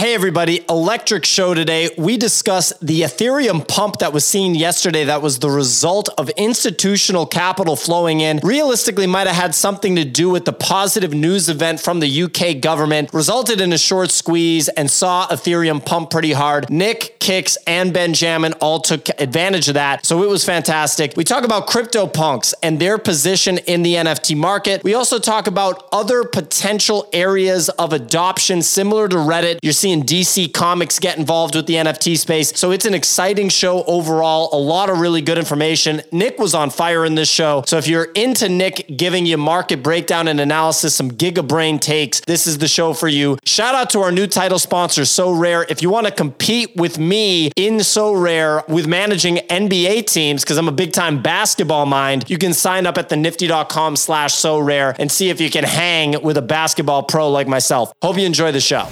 Hey, everybody, electric show today. We discuss the Ethereum pump that was seen yesterday that was the result of institutional capital flowing in. Realistically, might have had something to do with the positive news event from the UK government, resulted in a short squeeze and saw Ethereum pump pretty hard. Nick, Kicks, and Benjamin all took advantage of that. So it was fantastic. We talk about CryptoPunks and their position in the NFT market. We also talk about other potential areas of adoption similar to Reddit. You're seeing DC Comics get involved with the NFT space. So it's an exciting show overall. A lot of really good information. Nick was on fire in this show. So if you're into Nick giving you market breakdown and analysis, some gigabrain takes, this is the show for you. Shout out to our new title sponsor, Sorare. If you want to compete with me in Sorare with managing NBA teams, because I'm a big time basketball mind, you can sign up at the nifty.com slash Sorare and see if you can hang with a basketball pro like myself. Hope you enjoy the show.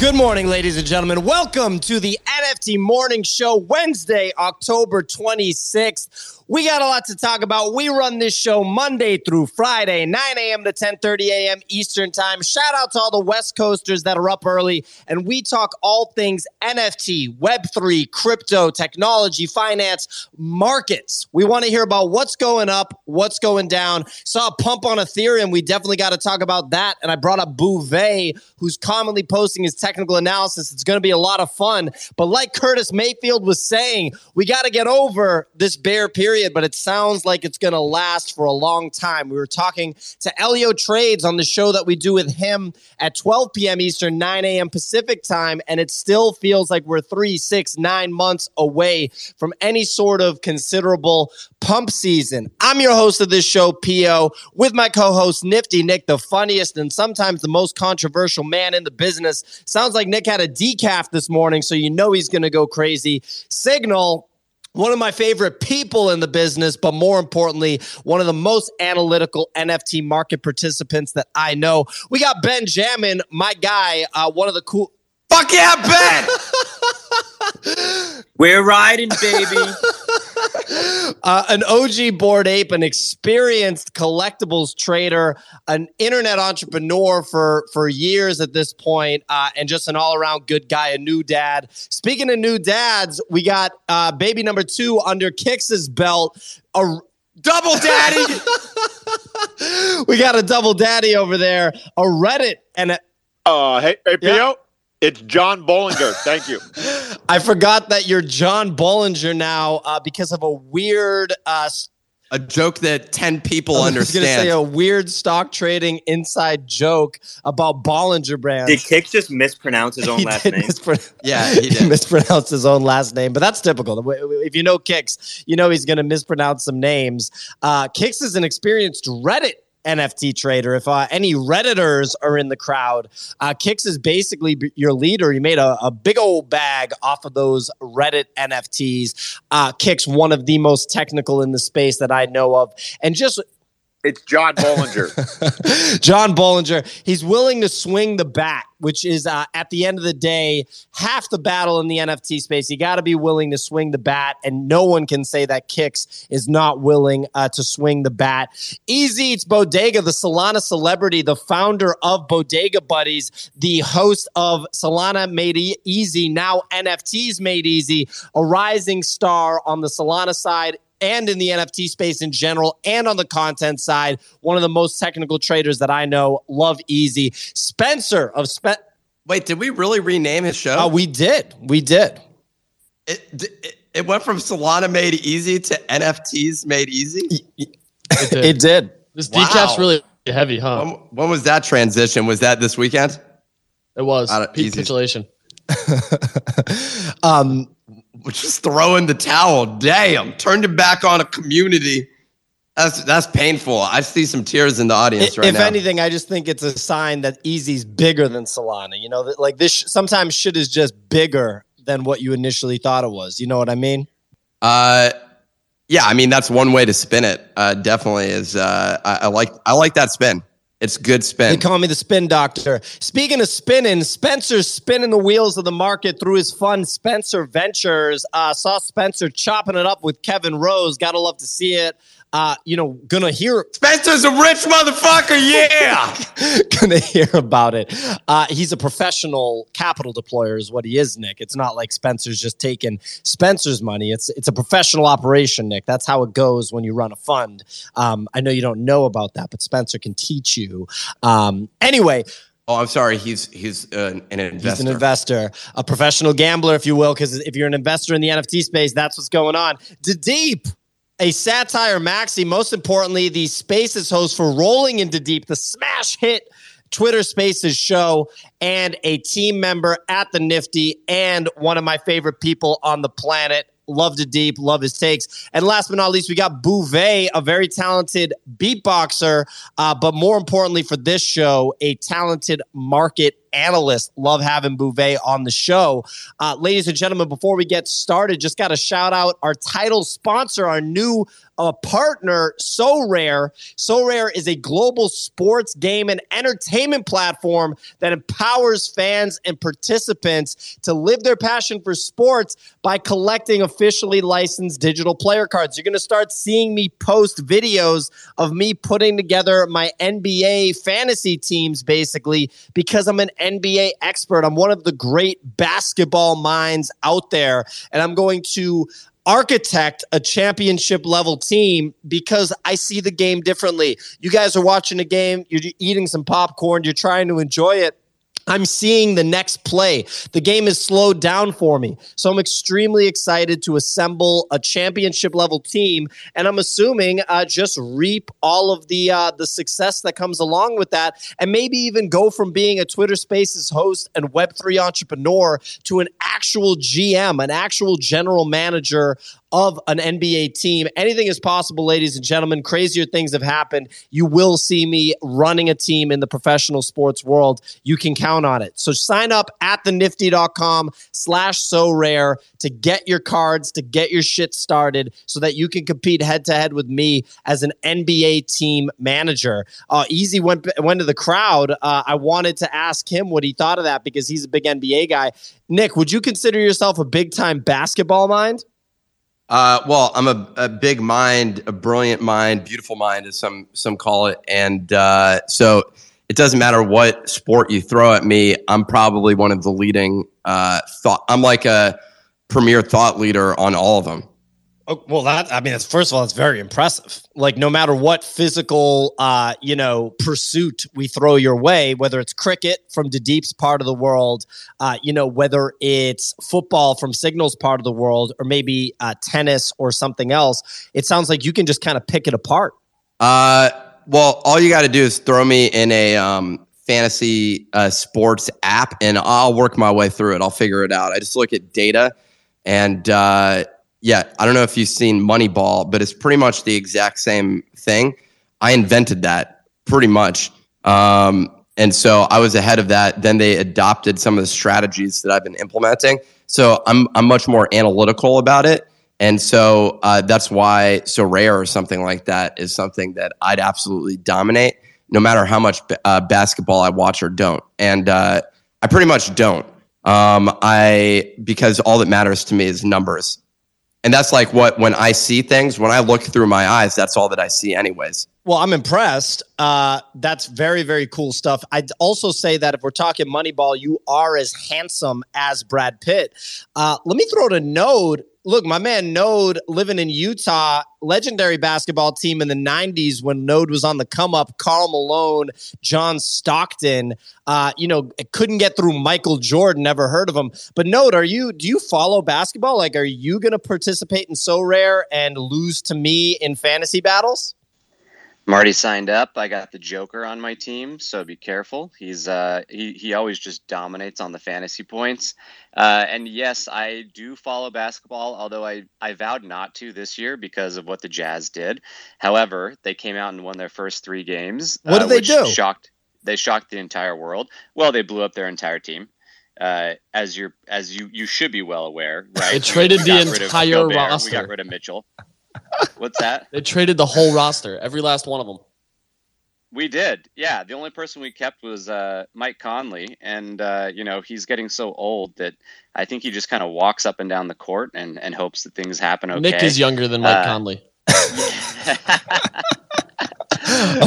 Good morning, ladies and gentlemen. Welcome to the NFT Morning Show, Wednesday, October 26th. We got a lot to talk about. We run this show Monday through Friday, 9 a.m. to 10:30 a.m. Eastern Time. Shout out to all the West Coasters that are up early, and we talk all things NFT, Web3, crypto, technology, finance, markets. We want to hear about what's going up, what's going down. Saw a pump on Ethereum. We definitely got to talk about that. And I brought up Bouvet, who's commonly posting his technical analysis. It's going to be a lot of fun. But like Curtis Mayfield was saying, we got to get over this bear period period, but it sounds like it's going to last for a long time. We were talking to Elio Trades on the show that we do with him at 12 p.m. Eastern, 9 a.m. Pacific time, and it still feels like we're three, six, nine months away from any sort of considerable pump season. I'm your host of this show, P.O., with my co host, Nifty Nick, the funniest and sometimes the most controversial man in the business. Sounds like Nick had a decaf this morning, so you know he's going to go crazy. Signal one of my favorite people in the business, but more importantly, one of the most analytical NFT market participants that I know. We got Benjamin, my guy, uh, one of the cool. Fuck yeah, Ben! We're riding, baby. uh, an OG Bored Ape, an experienced collectibles trader, an internet entrepreneur for for years at this point, uh, and just an all around good guy, a new dad. Speaking of new dads, we got uh, baby number two under Kix's belt. A double daddy. we got a double daddy over there. A Reddit and a. Uh, hey, hey, yeah. It's John Bollinger. Thank you. I forgot that you're John Bollinger now uh, because of a weird. Uh, a joke that 10 people I understand. I was going to say a weird stock trading inside joke about Bollinger Bands. Did Kicks just mispronounce his own he last name? Mispron- yeah, he did. mispronounced his own last name, but that's typical. If you know Kicks, you know he's going to mispronounce some names. Uh, Kicks is an experienced Reddit NFT trader. If uh, any Redditors are in the crowd, uh, Kicks is basically b- your leader. He made a, a, big old bag off of those Reddit NFTs. Uh, Kicks, one of the most technical in the space that I know of. And just it's John Bollinger. John Bollinger. He's willing to swing the bat, which is uh, at the end of the day half the battle in the NFT space. You got to be willing to swing the bat, and no one can say that Kicks is not willing uh, to swing the bat. Easy Eats Bodega, the Solana celebrity, the founder of Bodega Buddies, the host of Solana Made Easy, now NFTs Made Easy, a rising star on the Solana side and in the NFT space in general and on the content side. One of the most technical traders that I know. Love Easy. Spencer of Spe- Wait, did we really rename his show? Oh, we did. We did. It, it, it went from Solana made easy to NFTs made easy. It did. it did. This wow. decaf's really heavy, huh? When, when, was that transition? Was that this weekend? It was. Peak capitulation. um, just throw in the towel. Damn, turned it back on a community. That's that's painful. I see some tears in the audience right if now. If anything, I just think it's a sign that Easy's bigger than Solana. You know, that like this sometimes shit is just bigger than what you initially thought it was. You know what I mean? Uh yeah, I mean that's one way to spin it. Uh, definitely is. Uh, I, I like I like that spin. It's good spin. They call me the spin doctor. Speaking of spinning, Spencer's spinning the wheels of the market through his fund, Spencer Ventures. Uh, saw Spencer chopping it up with Kevin Rose. Gotta love to see it. Uh, you know, gonna hear Spencer's a rich motherfucker. Yeah, gonna hear about it. Uh, he's a professional capital deployer, is what he is, Nick. It's not like Spencer's just taking Spencer's money. It's it's a professional operation, Nick. That's how it goes when you run a fund. Um, I know you don't know about that, but Spencer can teach you. Um, anyway. Oh, I'm sorry. He's he's uh, an investor. He's an investor, a professional gambler, if you will, because if you're an investor in the NFT space, that's what's going on. The deep a satire maxi. Most importantly, the Spaces host for Rolling into Deep, the smash hit Twitter Spaces show, and a team member at the Nifty, and one of my favorite people on the planet. Love to deep, love his takes. And last but not least, we got Bouvet, a very talented beatboxer, uh, but more importantly for this show, a talented market analyst. Love having Bouvet on the show. Uh, ladies and gentlemen, before we get started, just got to shout out our title sponsor, our new uh, partner, Sorare. So Rare is a global sports game and entertainment platform that empowers fans and participants to live their passion for sports by collecting officially licensed digital player cards. You're going to start seeing me post videos of me putting together my NBA fantasy teams, basically, because I'm an NBA expert. I'm one of the great basketball minds out there, and I'm going to architect a championship level team because I see the game differently. You guys are watching a game, you're eating some popcorn, you're trying to enjoy it. I'm seeing the next play. The game is slowed down for me. So I'm extremely excited to assemble a championship level team. And I'm assuming uh, just reap all of the, uh, the success that comes along with that. And maybe even go from being a Twitter Spaces host and Web3 entrepreneur to an actual GM, an actual general manager of an NBA team. Anything is possible, ladies and gentlemen. Crazier things have happened. You will see me running a team in the professional sports world. You can count on it. So sign up at thenifty.com slash Sorare to get your cards, to get your shit started so that you can compete head to head with me as an NBA team manager. Uh, Easy went, went to the crowd. Uh, I wanted to ask him what he thought of that because he's a big NBA guy. Nick, would you consider yourself a big time basketball mind? Uh, well, I'm a, a, big mind, a brilliant mind, beautiful mind, as some some call it, and uh, so it doesn't matter what sport you throw at me. I'm probably one of the leading uh, thought. I'm like a premier thought leader on all of them. Oh, well, that I mean, it's first of all, it's very impressive. Like, no matter what physical, uh, you know, pursuit we throw your way, whether it's cricket from the deep's part of the world, uh, you know, whether it's football from Signal's part of the world, or maybe uh, tennis or something else, it sounds like you can just kind of pick it apart. Uh, well, all you got to do is throw me in a um, fantasy uh, sports app, and I'll work my way through it. I'll figure it out. I just look at data and uh, yeah, I don't know if you've seen Moneyball, but it's pretty much the exact same thing. I invented that pretty much. Um, and so I was ahead of that. Then they adopted some of the strategies that I've been implementing. So I'm, I'm much more analytical about it. And so uh, that's why Sorare or something like that is something that I'd absolutely dominate, no matter how much uh, basketball I watch or don't. And uh, I pretty much don't. Um, I because all that matters to me is numbers and that's like what when I see things, when I look through my eyes, that's all that I see, anyways. Well, I'm impressed. Uh, that's very, very cool stuff. I'd also say that if we're talking Moneyball, you are as handsome as Brad Pitt. Uh, let me throw to Node look, my man Node living in Utah, legendary basketball team in the 90s when Node was on the come up, Karl Malone, John Stockton, uh, you know, couldn't get through Michael Jordan, never heard of him. But Node, are you do you follow basketball? Like are you gonna participate in Sorare and lose to me in fantasy battles? I'm already signed up. I got the Joker on my team, so be careful. He's uh, he he always just dominates on the fantasy points. Uh, and yes, I do follow basketball, although I I vowed not to this year because of what the Jazz did. However, they came out and won their first three games. What uh, did they do? Shocked. They shocked the entire world. Well, they blew up their entire team. Uh, as you're as you you should be well aware, right? They traded the entire roster. We got rid of Mitchell. What's that? They traded the whole roster, every last one of them. We did, yeah. The only person we kept was uh, Mike Conley, and uh, you know he's getting so old that I think he just kind of walks up and down the court and, and hopes that things happen okay. Nick is younger than Mike uh, Conley.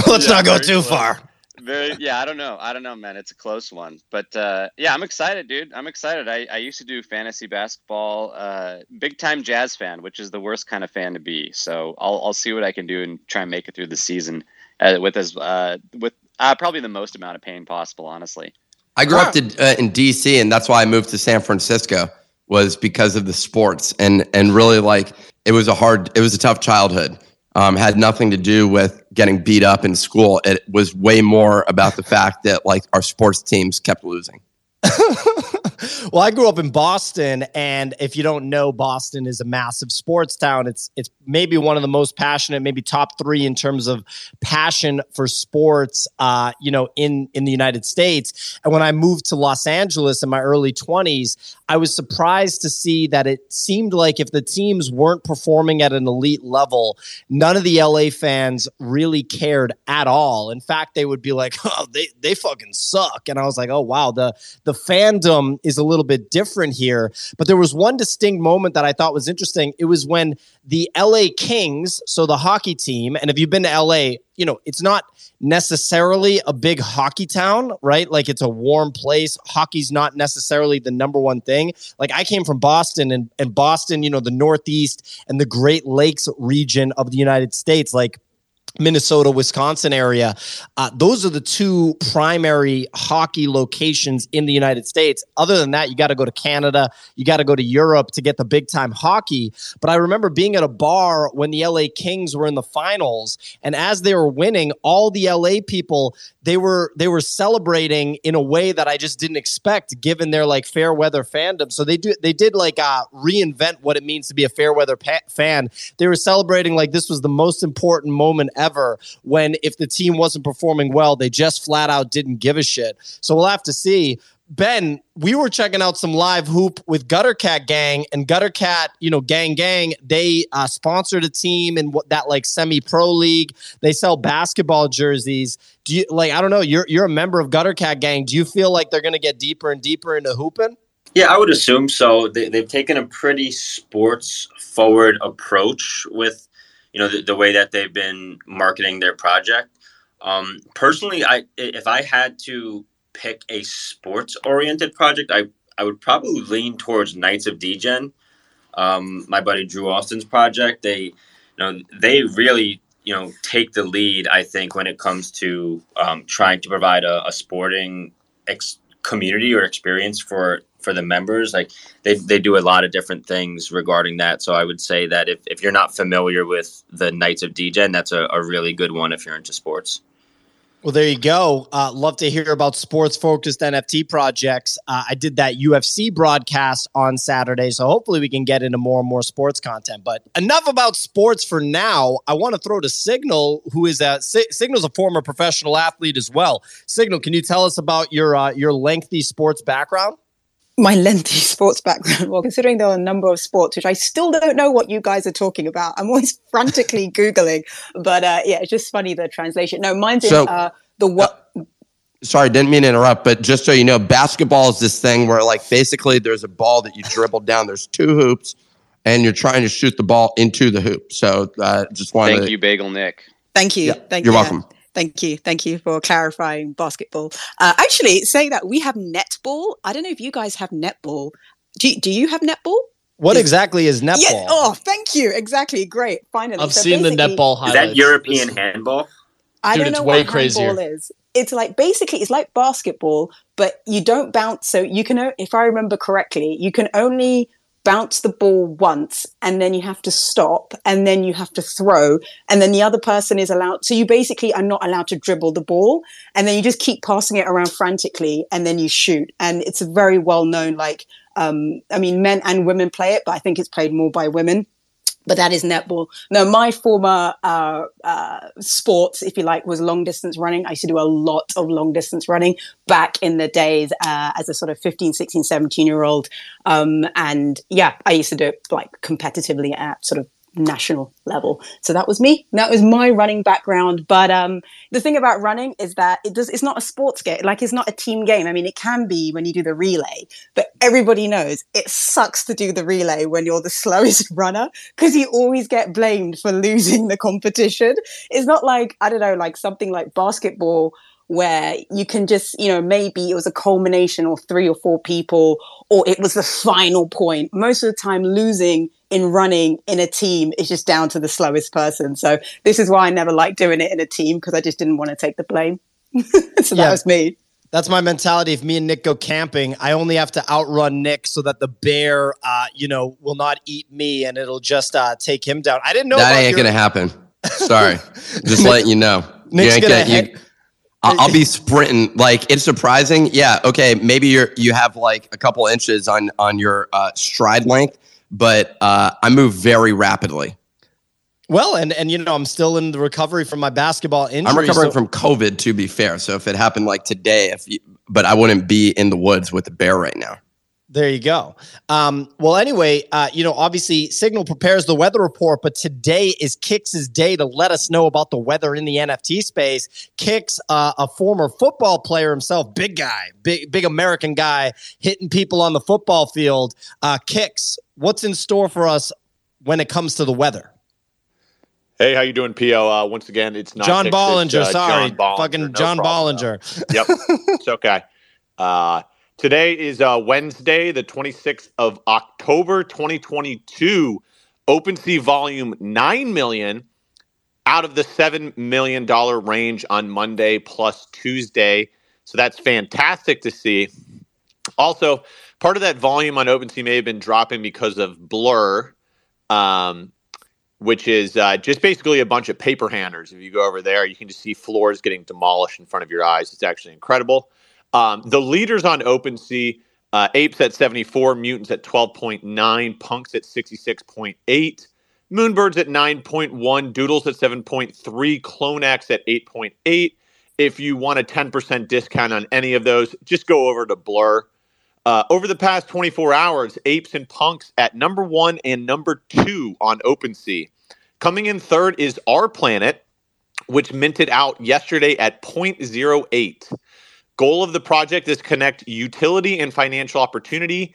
Let's Yeah, not go too close. far. Very, yeah, I don't know. I don't know, man. It's a close one, but uh, yeah, I'm excited, dude. I'm excited. I, I used to do fantasy basketball, uh, big time Jazz fan, which is the worst kind of fan to be. So I'll I'll see what I can do and try and make it through the season uh, with as uh, with uh, probably the most amount of pain possible, honestly. I grew up to, uh, in DC, and that's why I moved to San Francisco was because of the sports, and and really like it was a hard, it was a tough childhood. Um, had nothing to do with getting beat up in school. It was way more about the fact that like our sports teams kept losing. well, I grew up in Boston, and if you don't know, Boston is a massive sports town. It's it's maybe one of the most passionate, maybe top three in terms of passion for sports. Uh, you know, in in the United States. And when I moved to Los Angeles in my early twenties, I was surprised to see that it seemed like if the teams weren't performing at an elite level, none of the LA fans really cared at all. In fact, they would be like, "Oh, they they fucking suck," and I was like, "Oh wow, the the fandom is a little bit different here." But there was one distinct moment that I thought was interesting. It was when the LA Kings, so the hockey team, and if you've been to LA, you know it's not necessarily a big hockey town, right? Like it's a warm place. Hockey's not necessarily the number one thing. Like I came from Boston and, and Boston, you know, the Northeast and the Great Lakes region of the United States, like Minnesota, Wisconsin area. Uh, those are the two primary hockey locations in the United States. Other than that, you got to go to Canada, you got to go to Europe to get the big time hockey. But I remember being at a bar when the LA Kings were in the finals, and as they were winning, all the LA people they were they were celebrating in a way that I just didn't expect, given their like fair weather fandom. So they do they did like uh, reinvent what it means to be a fair weather pa- fan. They were celebrating like this was the most important moment ever. When if the team wasn't performing well, they just flat out didn't give a shit. So we'll have to see. Ben, we were checking out some live hoop with Gutter Cat Gang and Gutter Cat, you know, Gang Gang. They uh, sponsored a team in what that like semi pro league. They sell basketball jerseys. Do you like? I don't know. You're you're a member of Gutter Cat Gang. Do you feel like they're going to get deeper and deeper into hooping? Yeah, I would assume so. They, they've taken a pretty sports forward approach with, you know, the, the way that they've been marketing their project. Um, personally, I if I had to pick a sports oriented project, I I would probably lean towards Knights of Degen. Um, my buddy Drew Austin's project. They, you know, they really you know take the lead. I think when it comes to um, trying to provide a, a sporting ex- community or experience for for the members like they, they do a lot of different things regarding that so i would say that if, if you're not familiar with the knights of Degen that's a, a really good one if you're into sports Well, there you go. Uh, love to hear about sports focused NFT projects. Uh, I did that UFC broadcast on Saturday, so hopefully we can get into more and more sports content. But enough about sports for now. I want to throw to Signal, who is a Si- Signal's a former professional athlete as well. Signal, can you tell us about your uh, your lengthy sports background? My lengthy sports background. Well, considering there are a number of sports which I still don't know what you guys are talking about, I'm always frantically googling. But uh, yeah, it's just funny the translation. No, mine's So- in uh, the what. Sorry, didn't mean to interrupt, but just so you know, basketball is this thing where like basically there's a ball that you dribble down. There's two hoops, and you're trying to shoot the ball into the hoop. So uh, just wanted Thank to you, Bagel Nick. Thank you. Yeah, Thank you're you. welcome. Thank you. Thank you for clarifying basketball. Uh, actually, saying that we have netball. I don't know if you guys have netball. Do, do you have netball? What Is- exactly is netball? Yeah. Oh, thank you. Exactly. Great. Finally. I've So seen the basically- netball is that european This- handball I Dude, don't it's know way what crazier. handball is. It's like basically it's like basketball, but you don't bounce. So you can, if I remember correctly, you can only bounce the ball once, and then you have to stop, and then you have to throw, and then the other person is allowed. So you basically are not allowed to dribble the ball, and then you just keep passing it around frantically, and then you shoot. And it's a very well known, like, um, I mean, men and women play it, but I think it's played more by women but that is netball. No, my former uh, uh, sports, if you like, was long distance running. I used to do a lot of long distance running back in the days uh, as a sort of 15, 16, 17 year old. Um, and yeah, I used to do it like competitively at sort of national level. So that was me. That was my running background. But um, the thing about running is that it does. It's not a sports game. Like it's not a team game. I mean, it can be when you do the relay, but everybody knows it sucks to do the relay when you're the slowest runner because you always get blamed for losing the competition. It's not like I don't know, like something like basketball where you can just, you know, maybe it was a culmination of three or four people, or it was the final point. Most of the time, losing in running in a team is just down to the slowest person. So this is why I never liked doing it in a team because I just didn't want to take the blame. so yeah. that was me. That's my mentality. If me and Nick go camping, I only have to outrun Nick so that the bear, uh, you know, will not eat me and it'll just uh, take him down. I didn't know that ain't your- gonna happen. Sorry, just letting you know. Nick's you gonna get, you, I'll be sprinting. Like it's surprising. Yeah. Okay. Maybe you're you have like a couple inches on on your uh, stride length, but uh, I move very rapidly. Well, and and you know, I'm still in the recovery from my basketball injury. I'm recovering so- from COVID, to be fair. So if it happened like today, if you, but I wouldn't be in the woods with a bear right now. There you go. Um, well, anyway, uh, you know, obviously Signal prepares the weather report, but today is Kix's day to let us know about the weather in the NFT space. Kix, uh, a former football player himself, big guy, big big American guy, hitting people on the football field. Uh, Kix, what's in store for us when it comes to the weather? Hey, how you doing, Po? Uh, once again, it's not John Bollinger. Uh, sorry, John Bollinger, fucking no John problem, Bollinger. Yep, it's okay. Today is uh, Wednesday, the 26th of October, 2022. OpenSea volume 9 million out of the $7 million range on Monday plus Tuesday. So that's fantastic to see. Also, part of that volume on OpenSea may have been dropping because of Blur, um, which is uh, just basically a bunch of paper handers. If you go over there, you can just see floors getting demolished in front of your eyes. It's actually incredible. Um, the leaders on OpenSea, uh, Apes at 74, Mutants at 12.9, Punks at 66.8, Moonbirds at 9.1, Doodles at 7.3, CloneX at 8.8. If you want a 10% discount on any of those, just go over to Blur. Uh, over the past 24 hours, Apes and Punks at number one and number two on OpenSea. Coming in third is Our Planet, which minted out yesterday at 0.08. Goal of the project is connect utility and financial opportunity.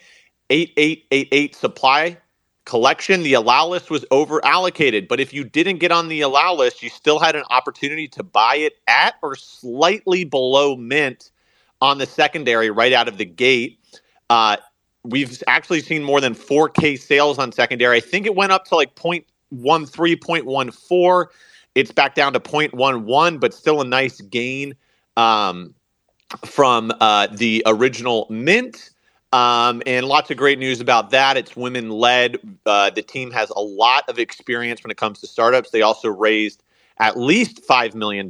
8888 supply collection. The allow list was over allocated, but if you didn't get on the allow list, you still had an opportunity to buy it at or slightly below mint on the secondary right out of the gate. Uh, we've actually seen more than 4K sales on secondary. I think it went up to like 0.13, 0.14. It's back down to 0.11, but still a nice gain. Um, from uh, the original Mint. Um, and lots of great news about that. It's women led. Uh, the team has a lot of experience when it comes to startups. They also raised at least $5 million.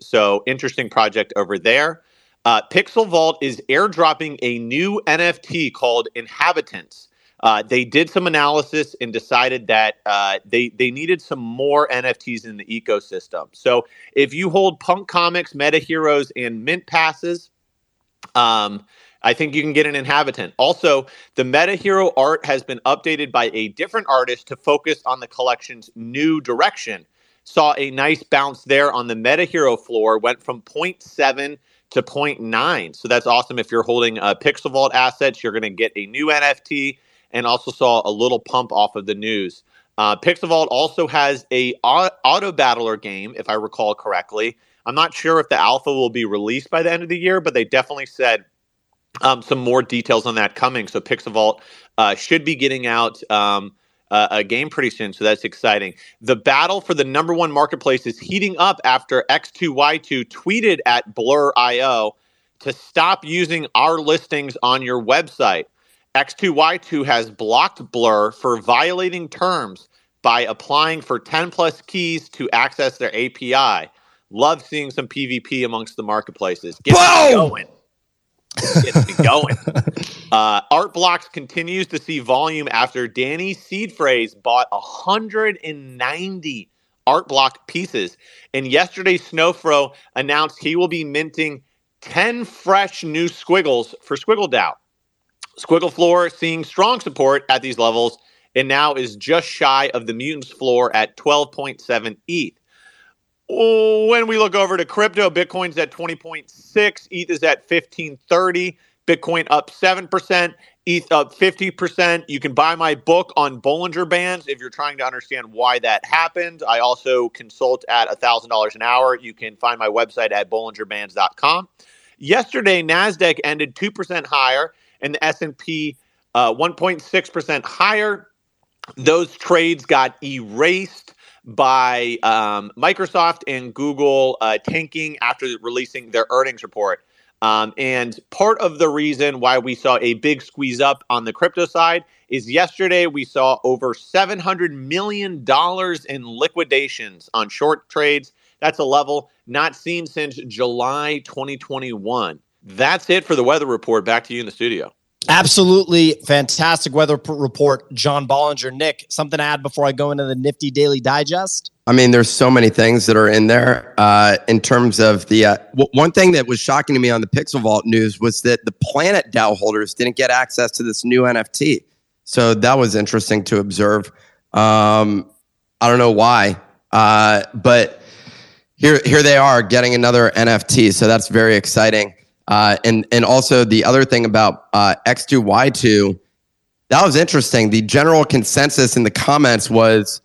So, interesting project over there. Uh, Pixel Vault is airdropping a new NFT called Inhabitants. Uh, they did some analysis and decided that uh, they they needed some more NFTs in the ecosystem. So if you hold Punk Comics, Meta Heroes, and Mint passes, um, I think you can get an inhabitant. Also, the Meta Hero art has been updated by a different artist to focus on the collection's new direction. Saw a nice bounce there on the Meta Hero floor, went from 0.7 to 0.9. So that's awesome. If you're holding uh, Pixel Vault assets, you're going to get a new NFT and also saw a little pump off of the news. Uh, Pixel Vault also has a auto battler game, if I recall correctly. I'm not sure if the alpha will be released by the end of the year, but they definitely said um, some more details on that coming. So Pixel Vault uh, should be getting out um, a game pretty soon, so that's exciting. The battle for the number one marketplace is heating up after X2Y2 tweeted at Blur.io to stop using our listings on your website. X2Y2 has blocked Blur for violating terms by applying for 10 plus keys to access their API. Love seeing some PvP amongst the marketplaces. Get me going. Get me going. Uh, Art Blocks continues to see volume after Danny Seed Phrase bought 190 Art Block pieces. And yesterday, Snowfro announced he will be minting 10 fresh new squiggles for Squiggle DAO. Squiggle Floor seeing strong support at these levels and now is just shy of the mutants floor at 12.7 ETH. When we look over to crypto, Bitcoin's at 20.6, ETH is at 1530, Bitcoin up 7%, ETH up 50%. You can buy my book on Bollinger Bands if you're trying to understand why that happened. I also consult at $1,000 an hour. You can find my website at bollingerbands.com. Yesterday, Nasdaq ended 2% higher and the S&P uh, 1.6% higher. Those trades got erased by um, Microsoft and Google uh, tanking after releasing their earnings report. Um, and part of the reason why we saw a big squeeze up on the crypto side is yesterday we saw over $700 million in liquidations on short trades. That's a level not seen since July 2021. That's it for the weather report. Back to you in the studio. Absolutely fantastic weather report, John Bollinger. Nick, something to add before I go into the nifty daily digest? I mean, there's so many things that are in there. Uh, in terms of the uh, w- one thing that was shocking to me on the Pixel Vault news was that the Planet DAO holders didn't get access to this new NFT. So that was interesting to observe. Um, I don't know why, uh, but here here they are getting another NFT. So that's very exciting. Uh, and and also the other thing about uh, X2Y2, that was interesting. The general consensus in the comments was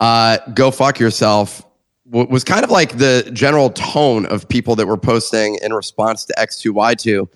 uh, "Go fuck yourself." W- was kind of like the general tone of people that were posting in response to X2Y2.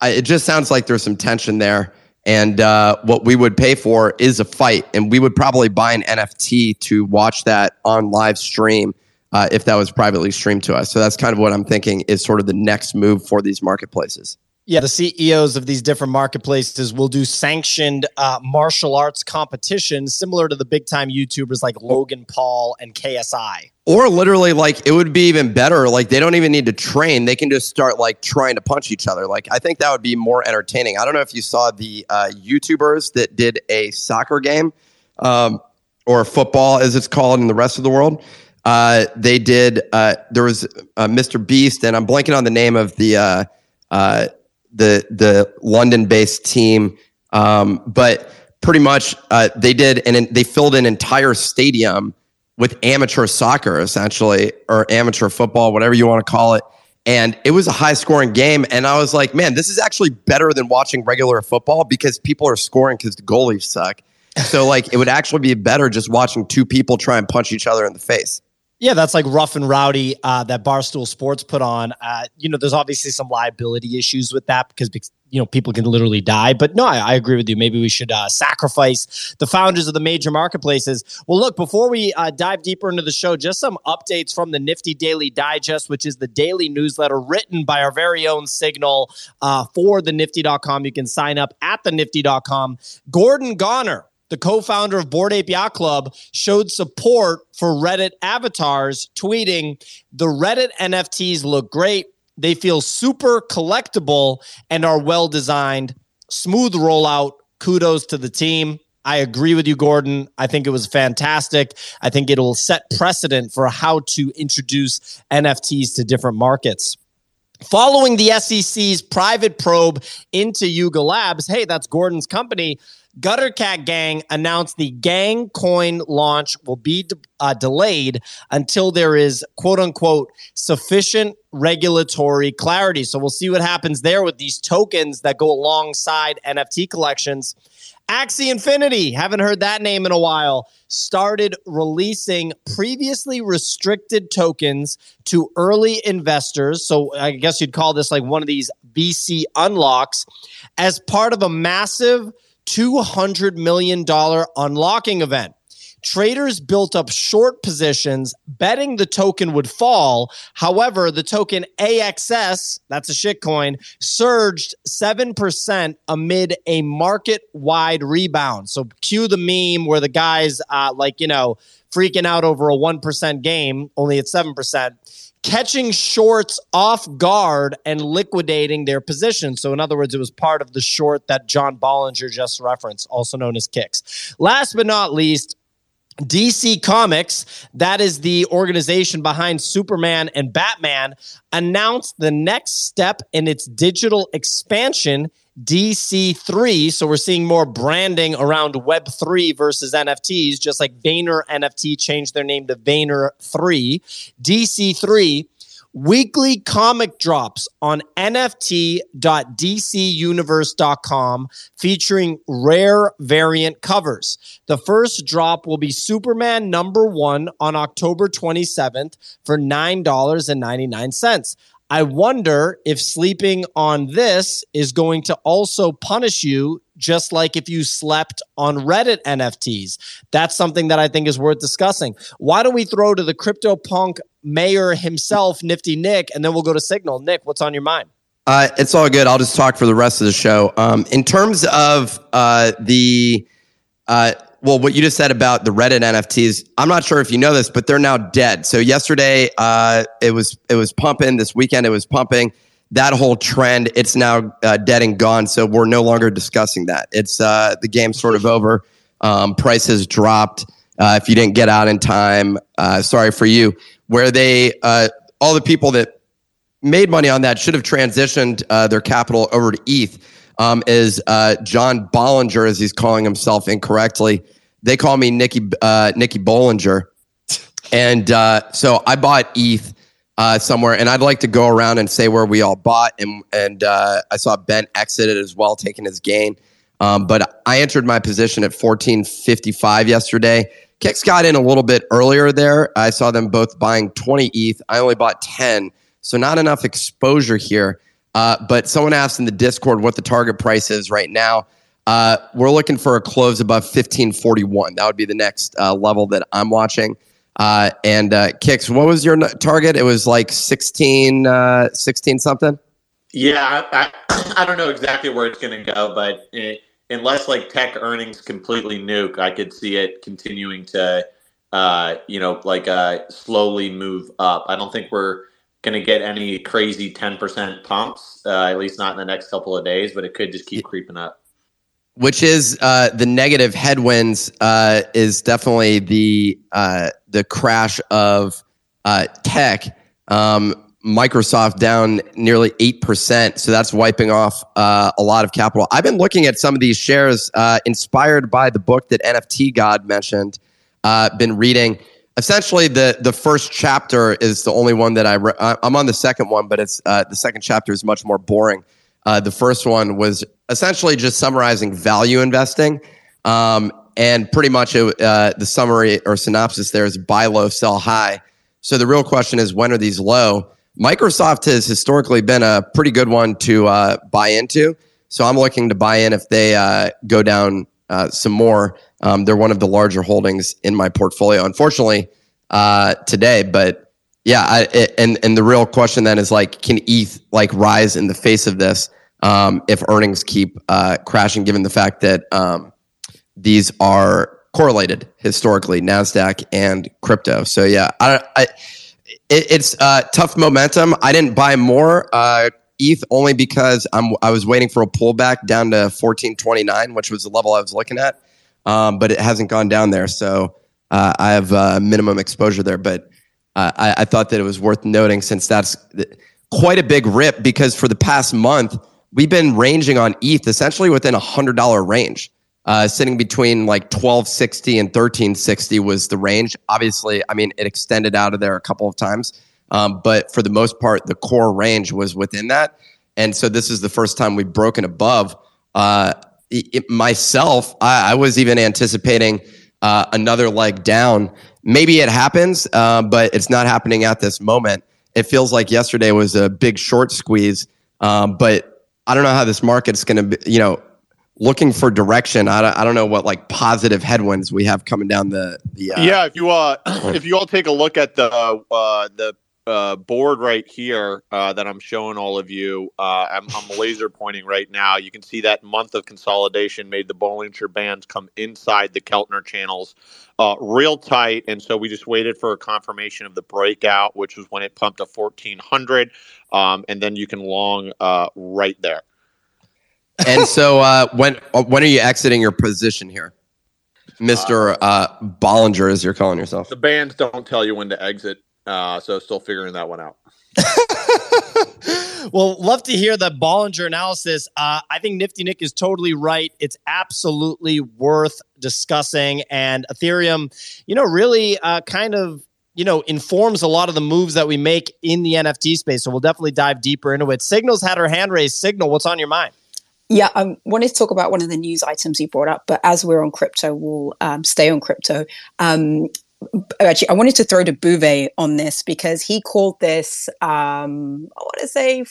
I, it just sounds like there's some tension there. And uh, what we would pay for is a fight, and we would probably buy an NFT to watch that on live stream uh, if that was privately streamed to us. So that's kind of what I'm thinking is sort of the next move for these marketplaces. Yeah, the CEOs of these different marketplaces will do sanctioned uh, martial arts competitions similar to the big time YouTubers like Logan Paul and KSI. Or literally, like, it would be even better. Like, they don't even need to train. They can just start, like, trying to punch each other. Like, I think that would be more entertaining. I don't know if you saw the uh, YouTubers that did a soccer game um, or football, as it's called in the rest of the world. Uh, they did. Uh, there was uh, Mr. Beast, and I'm blanking on the name of the uh, uh, the the London based team, um, but pretty much uh, they did, and they filled an entire stadium with amateur soccer, essentially, or amateur football, whatever you want to call it. And it was a high scoring game. And I was like, man, this is actually better than watching regular football because people are scoring because the goalies suck. So, like, it would actually be better just watching two people try and punch each other in the face. Yeah, that's like rough and rowdy uh, that Barstool Sports put on. Uh, you know, there's obviously some liability issues with that because you know people can literally die. But no, I, I agree with you. Maybe we should uh, sacrifice the founders of the major marketplaces. Well, look, before we uh, dive deeper into the show, just some updates from the Nifty Daily Digest, which is the daily newsletter written by our very own Signal uh, for the Nifty.com. You can sign up at the Nifty.com. Gordon Goner the co-founder of Bored Ape Yacht Club, showed support for Reddit avatars, tweeting, "The Reddit NFTs look great. They feel super collectible and are well designed. Smooth rollout. Kudos to the team." I agree with you, Gordon. I think it was fantastic. I think it'll set precedent for how to introduce NFTs to different markets. Following the SEC's private probe into Yuga Labs, hey, that's Gordon's company. Gutter Cat Gang announced the Gang Coin launch will be de- uh, delayed until there is quote unquote sufficient regulatory clarity. So we'll see what happens there with these tokens that go alongside NFT collections. Axie Infinity, haven't heard that name in a while, started releasing previously restricted tokens to early investors. So I guess you'd call this like one of these VC unlocks as part of a massive $200 million unlocking event. Traders built up short positions, betting the token would fall. However, the token AXS, that's a shitcoin, surged 7% amid a market wide rebound. So, cue the meme where the guys, uh, like, you know, freaking out over a 1% game, only at 7% catching shorts off guard and liquidating their position. So, in other words, it was part of the short that John Bollinger just referenced, also known as kicks. Last but not least, DC Comics, that is the organization behind Superman and Batman, announced the next step in its digital expansion, DC3. So we're seeing more branding around Web3 versus NFTs, just like Vayner NFT changed their name to Vayner 3. DC3 weekly comic drops on nft.dcuniverse.com featuring rare variant covers. The first drop will be Superman number one on October 27th for $9.99. I wonder if sleeping on this is going to also punish you just like if you slept on Reddit NFTs. That's something that I think is worth discussing. Why don't we throw to the CryptoPunk mayor himself, Nifty Nick, and then we'll go to Signal. Nick, what's on your mind? Uh, it's all good. I'll just talk for the rest of the show. Um, in terms of uh, the, uh, well, what you just said about the Reddit NFTs, I'm not sure if you know this, but they're now dead. So yesterday, uh, it was it was pumping. This weekend, it was pumping. That whole trend, it's now uh, dead and gone. So we're no longer discussing that. It's uh, the game's sort of over. Um, prices dropped. if you didn't get out in time, sorry for you where they uh, all the people that made money on that should have transitioned uh, their capital over to ETH. Um, is uh, John Bollinger, as he's calling himself incorrectly. They call me Nicky uh, Nicky Bollinger, and uh, so I bought ETH uh, somewhere, and I'd like to go around and say where we all bought, and and I saw Ben exited as well, taking his gain. Um, but I entered my position at fourteen fifty five yesterday. Kicks got in a little bit earlier there. I saw them both buying 20 ETH. I only bought 10, so not enough exposure here. Uh, but someone asked in the Discord what the target price is right now. Uh, we're looking for a close above 1541. That would be the next uh, level that I'm watching. Uh, and uh, Kicks, what was your target? It was like 16, uh, 16 something? Yeah, I, I, don't know exactly where it's going to go, but it, unless like tech earnings completely nuke, I could see it continuing to, you know, like slowly move up. I don't think we're going to get any crazy 10% pumps, uh, at least not in the next couple of days, but it could just keep creeping up. Which is uh, the negative headwinds uh, is definitely the uh, the crash of uh, tech. Um, Microsoft down nearly 8%. So that's wiping off uh, a lot of capital. I've been looking at some of these shares uh, inspired by the book that NFT God mentioned. Uh, been reading. Essentially, the, the first chapter is the only one that I re- I'm on the second one, but it's uh, the second chapter is much more boring. Uh, the first one was essentially just summarizing value investing. Um, and pretty much it, uh, the summary or synopsis there is buy low, sell high. So the real question is when are these low? Microsoft has historically been a pretty good one to uh, buy into. So I'm looking to buy in if they uh, go down uh, some more. Um, they're one of the larger holdings in my portfolio, unfortunately, uh, today. But yeah, I, it, and and the real question then is like, can ETH like rise in the face of this um, if earnings keep uh, crashing? Given the fact that um, these are correlated historically, Nasdaq and crypto. So yeah, I, I it, it's uh, tough momentum. I didn't buy more uh, ETH only because I'm I was waiting for a pullback down to 1429, which was the level I was looking at, um, but it hasn't gone down there. So uh, I have uh, minimum exposure there. But uh, I, I, thought that it was worth noting since that's quite a big rip because for the past month we've been ranging on ETH essentially within a hundred dollar range uh, sitting between like 1260 and 1360 was the range. Obviously, I mean, it extended out of there a couple of times, um, but for the most part, the core range was within that. And so this is the first time we've broken above. Uh, it, myself, I, I, was even anticipating uh, another leg down. Maybe it happens, uh, but it's not happening at this moment. It feels like yesterday was a big short squeeze, um, but I don't know how this market's going to be, you know, looking for direction. I don't, I don't know what like positive headwinds we have coming down the the. Uh, yeah, if you uh, if you all take a look at the uh, the uh, board right here uh, that I'm showing all of you, uh, I'm, I'm laser pointing right now. You can see that month of consolidation made the Bollinger Bands come inside the Keltner channels uh, real tight. And so we just waited for a confirmation of the breakout, which was when it pumped to 1400. Um, and then you can long uh, right there and so uh, when when are you exiting your position here? Mister uh, Bollinger, as you're calling yourself. The bands don't tell you when to exit, uh, so still figuring that one out. well, love to hear the Bollinger analysis. Uh, I think Nifty Nick is totally right. It's absolutely worth discussing, and Ethereum, you know, really uh, kind of you know informs a lot of the moves that we make in the NFT space. So we'll definitely dive deeper into it. Signals had her hand raised. Signal, what's on your mind? Yeah, I um, wanted to talk about one of the news items you brought up, but as we're on crypto, we'll um, stay on crypto. Um, actually, I wanted to throw to Bouvet on this because he called this, um, I want to say,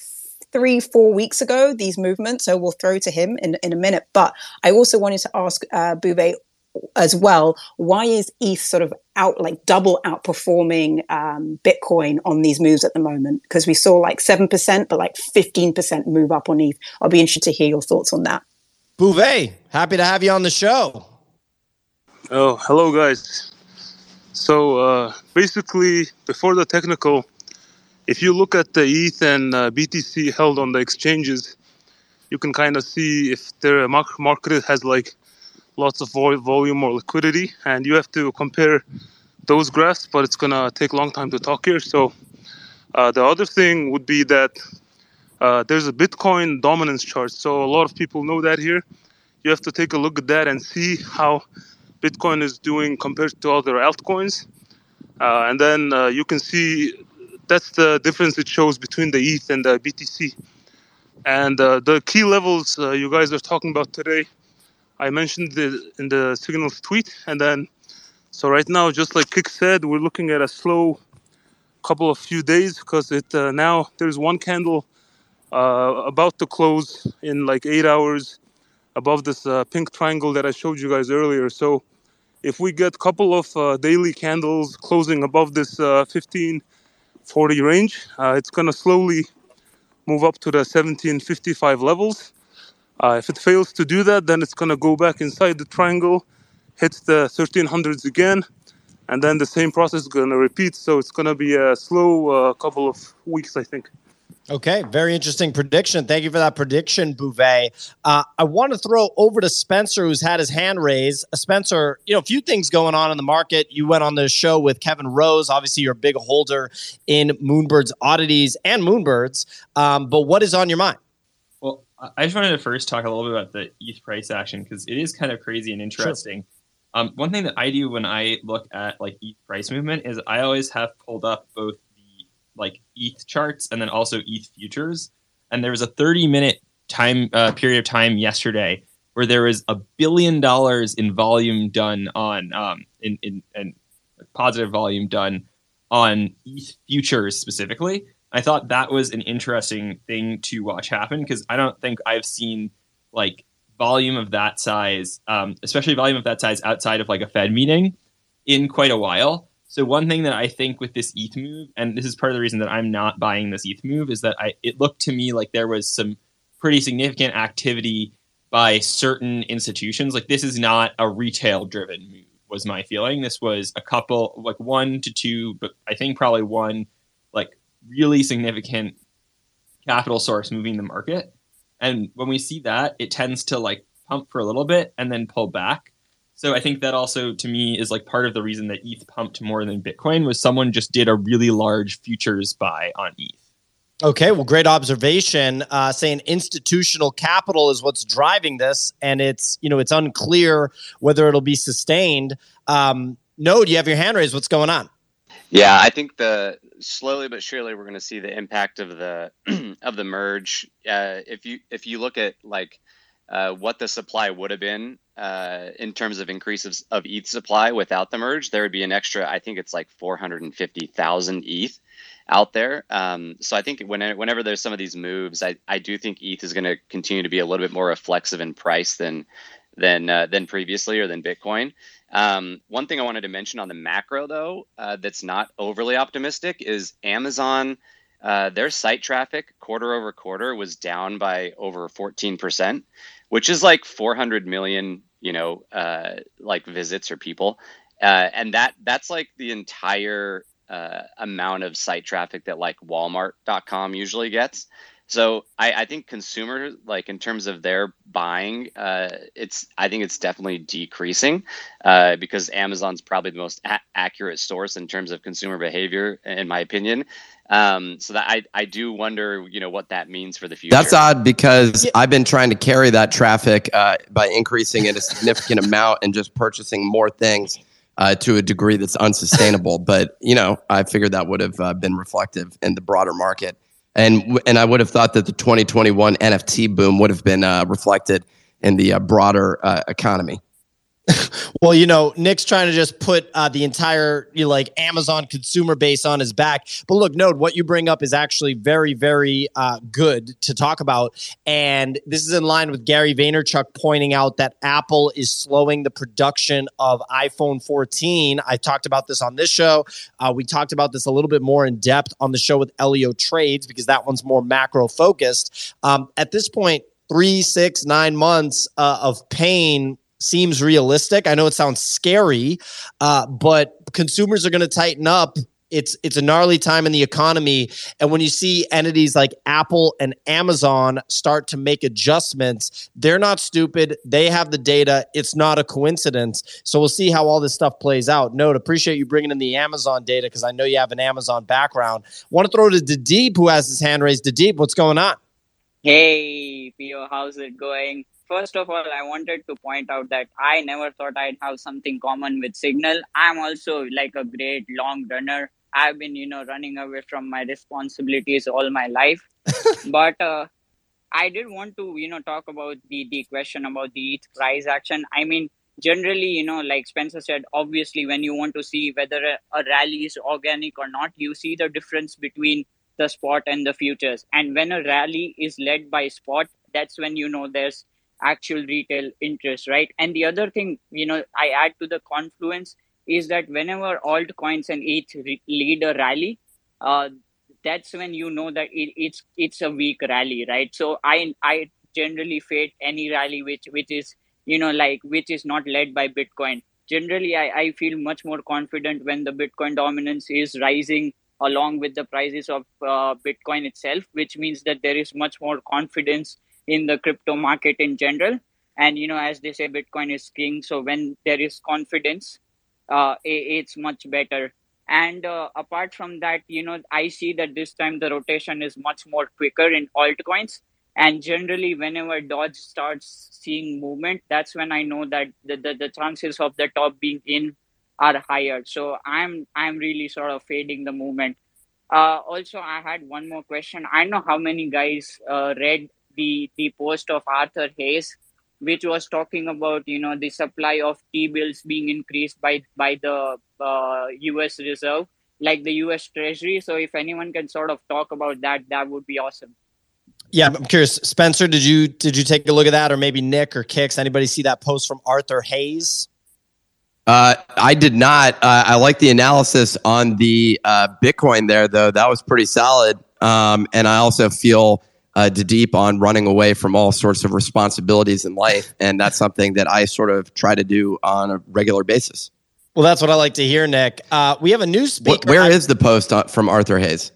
three, four weeks ago, these movements. So we'll throw to him in, in a minute. But I also wanted to ask uh, Bouvet as well why is eth sort of out like double outperforming um, bitcoin on these moves at the moment because we saw like 7% but like 15% move up on eth i'll be interested to hear your thoughts on that bouvet happy to have you on the show oh hello guys so uh, basically before the technical if you look at the eth and uh, btc held on the exchanges you can kind of see if their market has like lots of volume or liquidity, and you have to compare those graphs, but it's gonna take a long time to talk here. So uh, the other thing would be that uh, there's a Bitcoin dominance chart. So a lot of people know that here. You have to take a look at that and see how Bitcoin is doing compared to other altcoins. Uh, and then uh, you can see that's the difference it shows between the ETH and the BTC. And uh, the key levels uh, you guys are talking about today I mentioned it in the signals tweet, and then so right now, just like Kick said, we're looking at a slow couple of few days because it uh, now there's one candle uh, about to close in like eight hours above this pink triangle that I showed you guys earlier. So if we get a couple of uh, daily candles closing above this 1540 uh, range, uh, it's gonna slowly move up to the 1755 levels uh, if it fails to do that, then it's going to go back inside the triangle, hit the 1300s again, and then the same process is going to repeat. So it's going to be a slow uh, couple of weeks, I think. Okay, very interesting prediction. Thank you for that prediction, Bouvet. Uh, I want to throw over to Spencer, who's had his hand raised. Uh, Spencer, you know, a few things going on in the market. You went on the show with Kevin Rose. Obviously, you're a big holder in Moonbird's oddities and Moonbirds. Um, but what is on your mind? Well, I just wanted to first talk a little bit about the ETH price action because it is kind of crazy and interesting. Sure. Um, one thing that I do when I look at like ETH price movement is I always have pulled up both like ETH charts and then also ETH futures. And there was a 30 minute time uh, period of time yesterday where there was a billion dollars in volume done on um, in, in, in positive volume done on ETH futures specifically. I thought that was an interesting thing to watch happen because I don't think I've seen like volume of that size, um, especially volume of that size outside of like a Fed meeting in quite a while. So one thing that I think with this ETH move, and this is part of the reason that I'm not buying this ETH move, is that I it looked to me like there was some pretty significant activity by certain institutions. Like this is not a retail driven move, was my feeling. This was a couple, like one to two, but I think probably one like really significant capital source moving the market. And when we see that, it tends to like pump for a little bit and then pull back. So I think that also to me is like part of the reason that ETH pumped more than Bitcoin was someone just did a really large futures buy on ETH. Okay, well, great observation. Uh, saying institutional capital is what's driving this, and it's you know it's unclear whether it'll be sustained. Um, Node, you have your hand raised. What's going on? Yeah, I think the slowly but surely we're going to see the impact of the of the merge. Uh, if you if you look at like uh, what the supply would have been uh, in terms of increase of, of, ETH supply without the merge, there would be an extra. I think it's like 450,000 ETH out there. Um, so I think when, whenever there's some of these moves, I, I do think ETH is going to continue to be a little bit more reflexive in price than than uh, than previously or than Bitcoin. Um, one thing I wanted to mention on the macro, though, uh, that's not overly optimistic is Amazon. Uh, their site traffic quarter over quarter was down by over 14%, which is like 400 million, you know, uh, like visits or people. Uh, and that that's like the entire uh, amount of site traffic that like Walmart.com usually gets. So I, I think consumer, like in terms of their buying, uh, it's I think it's definitely decreasing uh, because Amazon's probably the most a- accurate source in terms of consumer behavior, in my opinion. Um, so that I, I do wonder, you know, what that means for the future. That's odd because yeah. I've been trying to carry that traffic uh, by increasing it a significant amount and just purchasing more things uh, to a degree that's unsustainable. but you know, I figured that would have uh, been reflective in the broader market and and I would have thought that the 2021 NFT boom would have been uh, reflected in the uh, broader uh, economy. Well, you know, Nick's trying to just put uh, the entire you know, like Amazon consumer base on his back. But look, Node, what you bring up is actually very, very uh, good to talk about, and this is in line with Gary Vaynerchuk pointing out that Apple is slowing the production of iPhone 14. I talked about this on this show. Uh, we talked about this a little bit more in depth on the show with Elio Trades because that one's more macro focused. Um, at this point, three, six, nine months uh, of pain seems realistic. I know it sounds scary, uh, but consumers are going to tighten up. It's it's a gnarly time in the economy, and when you see entities like Apple and Amazon start to make adjustments, they're not stupid. They have the data. It's not a coincidence. So we'll see how all this stuff plays out. Node, appreciate you bringing in the Amazon data because I know you have an Amazon background. Want to throw to Deep, who has his hand raised. Deep, what's going on? Hey, Pio, how's it going? First of all, I wanted to point out that I never thought I'd have something common with Signal. I'm also like a great long runner. I've been, you know, running away from my responsibilities all my life. but uh, I did want to, you know, talk about the the question about the ETH price action. I mean, generally, you know, like Spencer said, obviously, when you want to see whether a, a rally is organic or not, you see the difference between the spot and the futures. And when a rally is led by spot, that's when you know there's actual retail interest, right? And the other thing, you know, I add to the confluence is that whenever altcoins and ETH lead a rally, uh, that's when you know that it, it's it's a weak rally, right? So I I generally fade any rally which which is you know like which is not led by Bitcoin. Generally, I, I feel much more confident when the Bitcoin dominance is rising along with the prices of uh, Bitcoin itself, which means that there is much more confidence in the crypto market in general. And you know, as they say, Bitcoin is king. So when there is confidence, uh, it's much better. And uh, apart from that, you know, I see that this time the rotation is much more quicker in altcoins. And generally, whenever Doge starts seeing movement, that's when I know that the, the, the chances of the top being in are higher. So I'm I'm really sort of fading the movement. Uh, also, I had one more question. I know how many guys uh, read the the post of Arthur Hayes, which was talking about you know the supply of T bills being increased by by the uh, U.S. Reserve, like the U.S. Treasury. So if anyone can sort of talk about that, that would be awesome. Yeah, I'm curious, Spencer. Did you did you take a look at that, or maybe Nick or Kicks? Anybody see that post from Arthur Hayes? Uh, I did not. Uh, I like the analysis on the uh, Bitcoin there, though. That was pretty solid. Um, and I also feel uh, deep on running away from all sorts of responsibilities in life. And that's something that I sort of try to do on a regular basis. Well, that's what I like to hear, Nick. Uh, we have a new speaker. Where is the post from Arthur Hayes?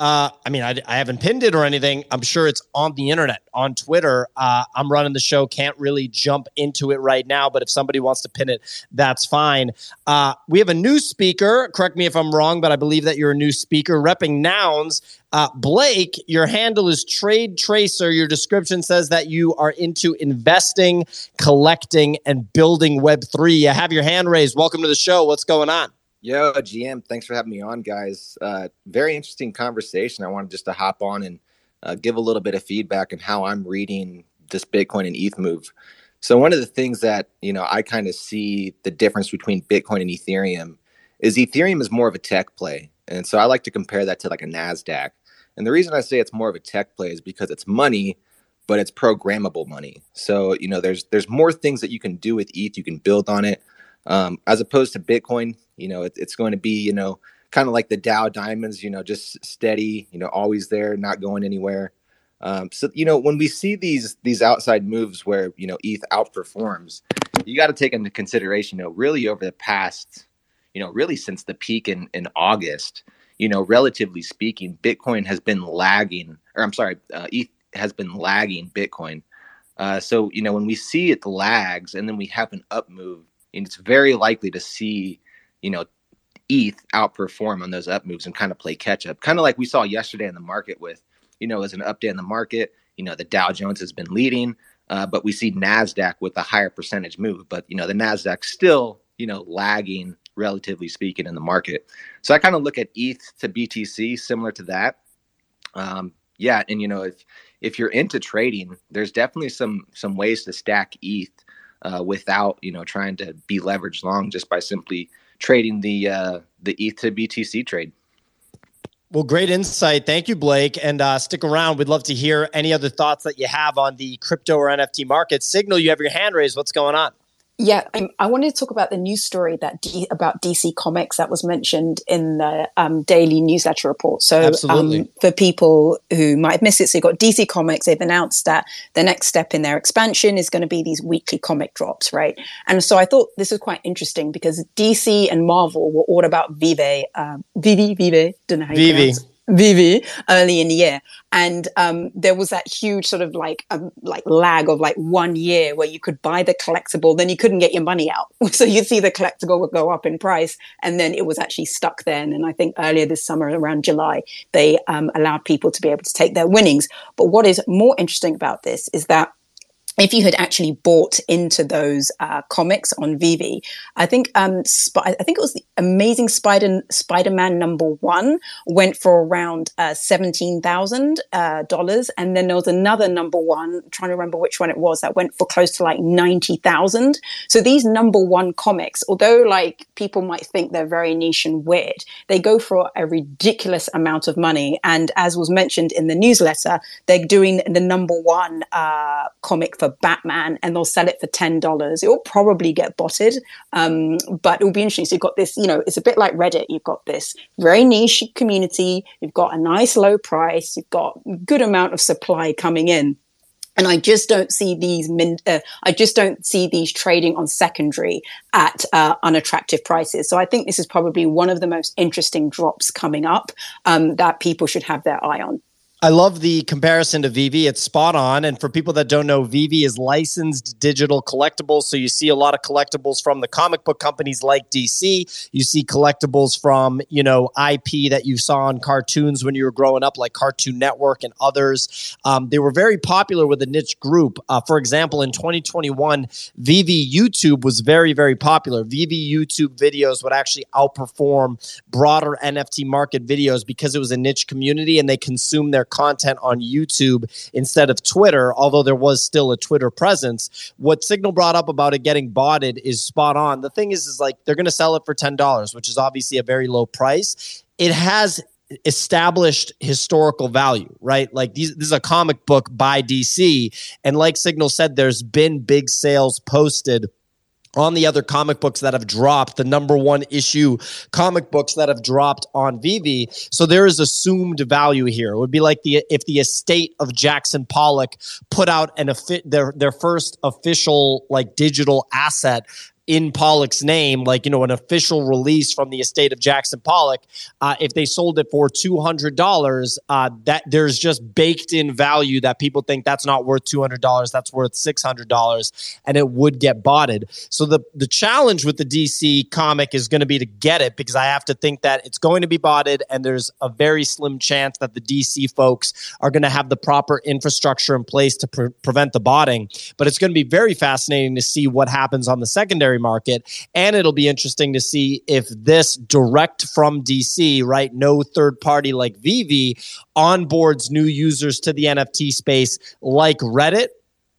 Uh, I mean, I, I, haven't pinned it or anything. I'm sure it's on the internet, on Twitter. Uh, I'm running the show, can't really jump into it right now, but if somebody wants to pin it, that's fine. Uh, we have a new speaker. Correct me if I'm wrong, but I believe that you're a new speaker repping nouns. Uh, Blake, your handle is Trade Tracer. Your description says that you are into investing, collecting, and building Web3. You have your hand raised. Welcome to the show. What's going on? Yo, GM, thanks for having me on, guys. Uh, very interesting conversation. I wanted just to hop on and uh, give a little bit of feedback on how I'm reading this Bitcoin and ETH move. So one of the things that you know I kind of see the difference between Bitcoin and Ethereum is Ethereum is more of a tech play, and so I like to compare that to like a Nasdaq. And the reason I say it's more of a tech play is because it's money, but it's programmable money. So you know there's there's more things that you can do with ETH. You can build on it um, as opposed to Bitcoin. You know, it, it's going to be you know kind of like the Dow diamonds. You know, just steady. You know, always there, not going anywhere. Um, so you know, when we see these these outside moves where you know ETH outperforms, you got to take into consideration. You know, really over the past, you know, really since the peak in in August, you know, relatively speaking, Bitcoin has been lagging or I'm sorry, uh, ETH has been lagging Bitcoin. Uh, so you know when we see it lags and then we have an up move, it's very likely to see you know ETH outperform on those up moves and kind of play catch up, kind of like we saw yesterday in the market with you know as an update in the market. You know the Dow Jones has been leading, uh, but we see Nasdaq with a higher percentage move. But you know the Nasdaq still you know lagging relatively speaking in the market. So I kind of look at ETH to BTC similar to that. Um, yeah, and you know if if you're into trading, there's definitely some some ways to stack ETH uh, without you know trying to be leveraged long just by simply trading the uh, the ETH to BTC trade. Well, great insight. Thank you, Blake. And uh, stick around. We'd love to hear any other thoughts that you have on the crypto or NFT market. Signal, you have your hand raised. What's going on? Yeah, um, I wanted to talk about the news story that D, about DC Comics that was mentioned in the um, daily newsletter report. So, um, for people who might have missed it, so you've got DC Comics. They've announced that the next step in their expansion is going to be these weekly comic drops, right? And so I thought this was quite interesting because DC and Marvel were all about Vive, um, VeVe, Vive, don't know how you Vivi. VeVe early in the year, and um, there was that huge sort of like um, like lag of like one year where you could buy the collectible, then you couldn't get your money out, so you'd see the collectible would go up in price, and then it was actually stuck then. And I think earlier this summer, around July, they um, allowed people to be able to take their winnings. But what is more interesting about this is that if you had actually bought into those uh, comics on VeVe, I think um, Sp- I think it was the Amazing Spider Spider-Man number one went for around uh, seventeen thousand uh, dollars, and then there was another number one. I'm trying to remember which one it was that went for close to like ninety thousand. So these number one comics, although like people might think they're very niche and weird, they go for a ridiculous amount of money. And as was mentioned in the newsletter, they're doing the number one uh, comic for Batman and they'll sell it for $10. It will probably get botted, um, but it will be interesting. So you've got this, you know, it's a bit like Reddit. You've got this very niche community. You've got a nice low price. You've got good amount of supply coming in. And I just don't see these. Min- uh, I just don't see these trading on secondary at uh, unattractive prices. So I think this is probably one of the most interesting drops coming up um, that people should have their eye on. I love the comparison to VeVe. It's spot on. And for people that don't know, VeVe is licensed digital collectibles. So you see a lot of collectibles from the comic book companies like DC. You see collectibles from, you know, IP that you saw on cartoons when you were growing up, like Cartoon Network and others. Um, they were very popular with a niche group. Uh, for example, in 2021, VeVe YouTube was very, very popular. VeVe YouTube videos would actually outperform broader NFT market videos because it was a niche community and they consumed their content on YouTube instead of Twitter, although there was still a Twitter presence. What Signal brought up about it getting botted is spot on. The thing is, is like they're going to sell it for $10, which is obviously a very low price. It has established historical value, right? Like these, this is a comic book by DC. And like Signal said, there's been big sales posted on the other comic books that have dropped, the number one issue comic books that have dropped on VeVe. So there is assumed value here. It would be like the if the estate of Jackson Pollock put out an their their first official like digital asset in Pollock's name, like you know, an official release from the estate of Jackson Pollock, uh, if they sold it for two hundred dollars, uh, that there's just baked in value that people think that's not worth two hundred dollars, that's worth six hundred dollars, and it would get botted. So the the challenge with the DC comic is going to be to get it because I have to think that it's going to be botted, and there's a very slim chance that the DC folks are going to have the proper infrastructure in place to pre- prevent the botting. But it's going to be very fascinating to see what happens on the secondary market. And it'll be interesting to see if this direct from DC, right? No third party like VeVe onboards new users to the NFT space like Reddit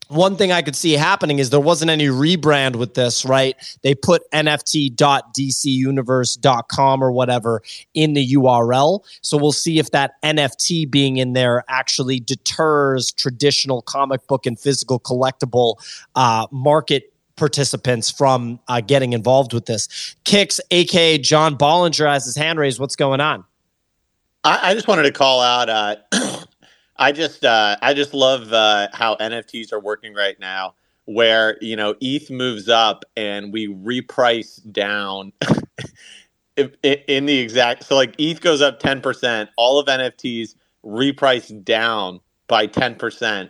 one thing I could see happening is there wasn't any rebrand with this, right? They put nft.dcuniverse.com or whatever in the URL. So we'll see if that NFT being in there actually deters traditional comic book and physical collectible uh, market participants from uh, getting involved with this. Kicks, aka John Bollinger, has his hand raised. What's going on? I, I just wanted to call out. Uh, I just uh, I just love uh, how NFTs are working right now, where you know ETH moves up and we reprice down. in the exact so like ETH goes up ten percent, all of NFTs reprice down by 10%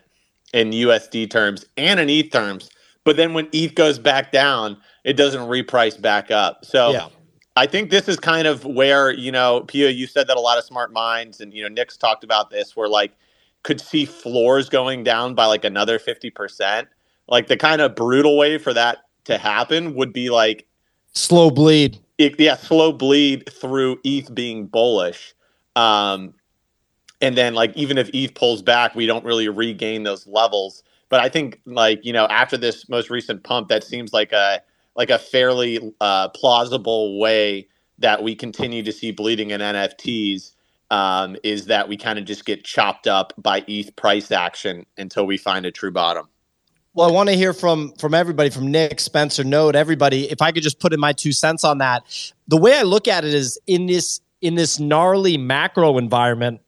in USD terms and in ETH terms. But then when ETH goes back down, it doesn't reprice back up. So Yeah. I think this is kind of where, you know, Pia, you said that a lot of smart minds and, you know, Nick's talked about this where like could see floors going down by like another 50%. Like the kind of brutal way for that to happen would be like Slow bleed. it, yeah, slow bleed through ETH being bullish. Um, and then like even if ETH pulls back, we don't really regain those levels. But I think like you know after this most recent pump, that seems like a like a fairly uh, plausible way that we continue to see bleeding in NFTs. Um, is that we kind of just get chopped up by ETH price action until we find a true bottom. Well, I want to hear from from everybody, from Nick, Spencer, Node, everybody. If I could just put in my two cents on that, the way I look at it is in this in this gnarly macro environment,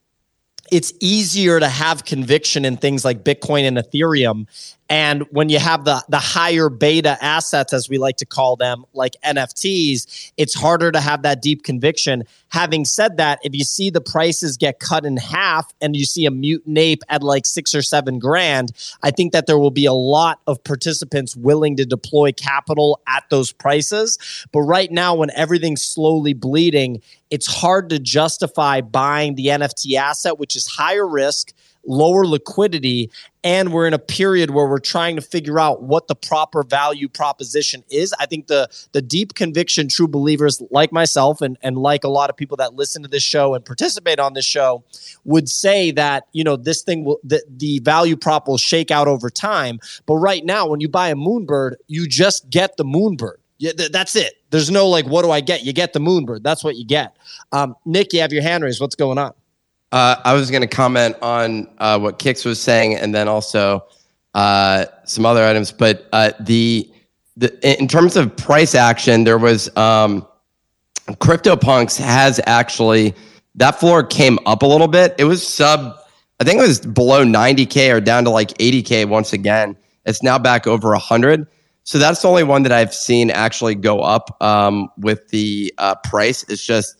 it's easier to have conviction in things like Bitcoin and Ethereum. And when you have the the higher beta assets, as we like to call them, like NFTs, it's harder to have that deep conviction. Having said that, if you see the prices get cut in half and you see a mutant ape at like six or seven grand, I think that there will be a lot of participants willing to deploy capital at those prices. But right now, when everything's slowly bleeding, it's hard to justify buying the NFT asset, which is higher risk, lower liquidity, and we're in a period where we're trying to figure out what the proper value proposition is. I think the the deep conviction true believers like myself and, and like a lot of people that listen to this show and participate on this show would say that, you know, this thing will the, the value prop will shake out over time. But right now, when you buy a moonbird, you just get the moonbird. Yeah, th- that's it. There's no like, what do I get? You get the moonbird. That's what you get. Um, Nick, you have your hand raised. What's going on? Uh, I was going to comment on uh, what Kix was saying, and then also uh, some other items. But uh, the the in terms of price action, there was um, CryptoPunks has actually that floor came up a little bit. It was sub, I think it was below 90k or down to like 80k once again. It's now back over 100. So that's the only one that I've seen actually go up um, with the uh, price. It's just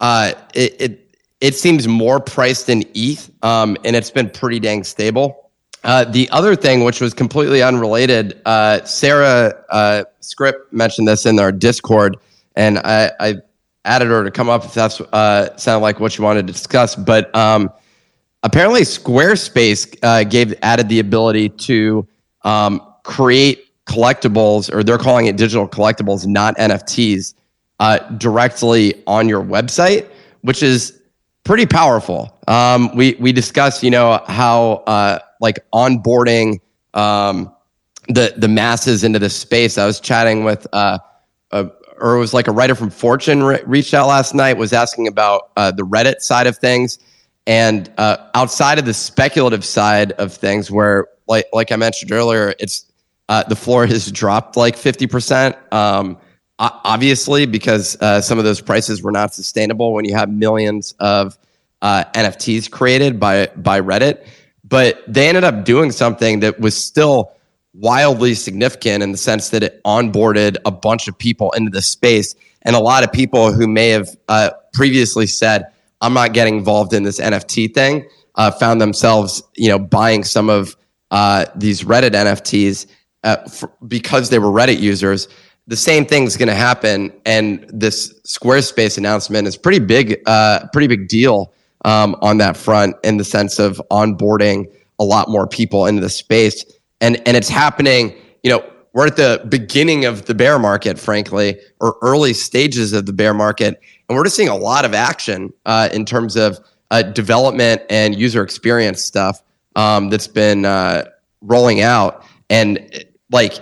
uh, it, it it seems more priced than ETH, um, and it's been pretty dang stable. Uh, the other thing, which was completely unrelated, uh, Sarah uh, Script mentioned this in our Discord, and I, I added her to come up if that's uh, sounded like what you wanted to discuss. But um, apparently, Squarespace uh, gave added the ability to um, create collectibles, or they're calling it digital collectibles, not NFTs, uh, directly on your website, which is pretty powerful. Um, we we discussed, you know, how uh, like onboarding um, the the masses into this space. I was chatting with, uh, a, or it was like a writer from Fortune re- reached out last night, was asking about uh, the Reddit side of things, and uh, outside of the speculative side of things, where like like I mentioned earlier, it's uh, the floor has dropped like fifty percent. Um, obviously because uh, some of those prices were not sustainable when you have millions of uh, NFTs created by by Reddit. But they ended up doing something that was still wildly significant in the sense that it onboarded a bunch of people into the space, and a lot of people who may have uh, previously said, "I'm not getting involved in this NFT thing," uh, found themselves, you know, buying some of uh, these Reddit NFTs uh, f- because they were Reddit users the same thing's going to happen. And this Squarespace announcement is pretty big, uh, pretty big deal um, on that front in the sense of onboarding a lot more people into the space. And and it's happening. You know, we're at the beginning of the bear market, frankly, or early stages of the bear market, and we're just seeing a lot of action uh, in terms of uh, development and user experience stuff um, that's been uh, rolling out. And like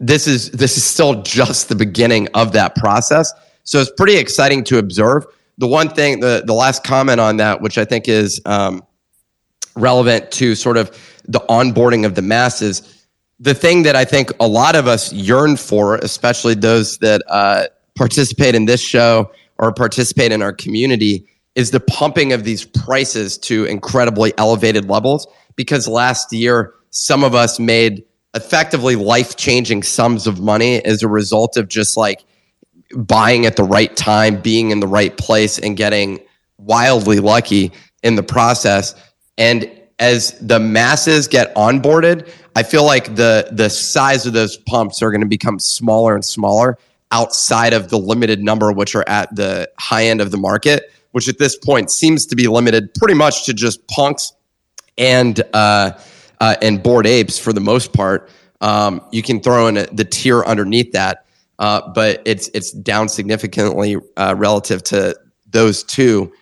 this is this is still just the beginning of that process. So it's pretty exciting to observe. The one thing, the the last comment on that, which I think is um, relevant to sort of the onboarding of the masses, the thing that I think a lot of us yearn for, especially those that uh, participate in this show or participate in our community, is the pumping of these prices to incredibly elevated levels. Because last year, some of us made effectively life changing sums of money as a result of just like buying at the right time, being in the right place, and getting wildly lucky. in the process. And as the masses get onboarded, I feel like the the size of those pumps are going to become smaller and smaller outside of the limited number which are at the high end of the market, which at this point seems to be limited pretty much to just punks and uh, uh, and bored apes for the most part. Um, you can throw in a, the tier underneath that, uh, but it's it's down significantly uh, relative to those two.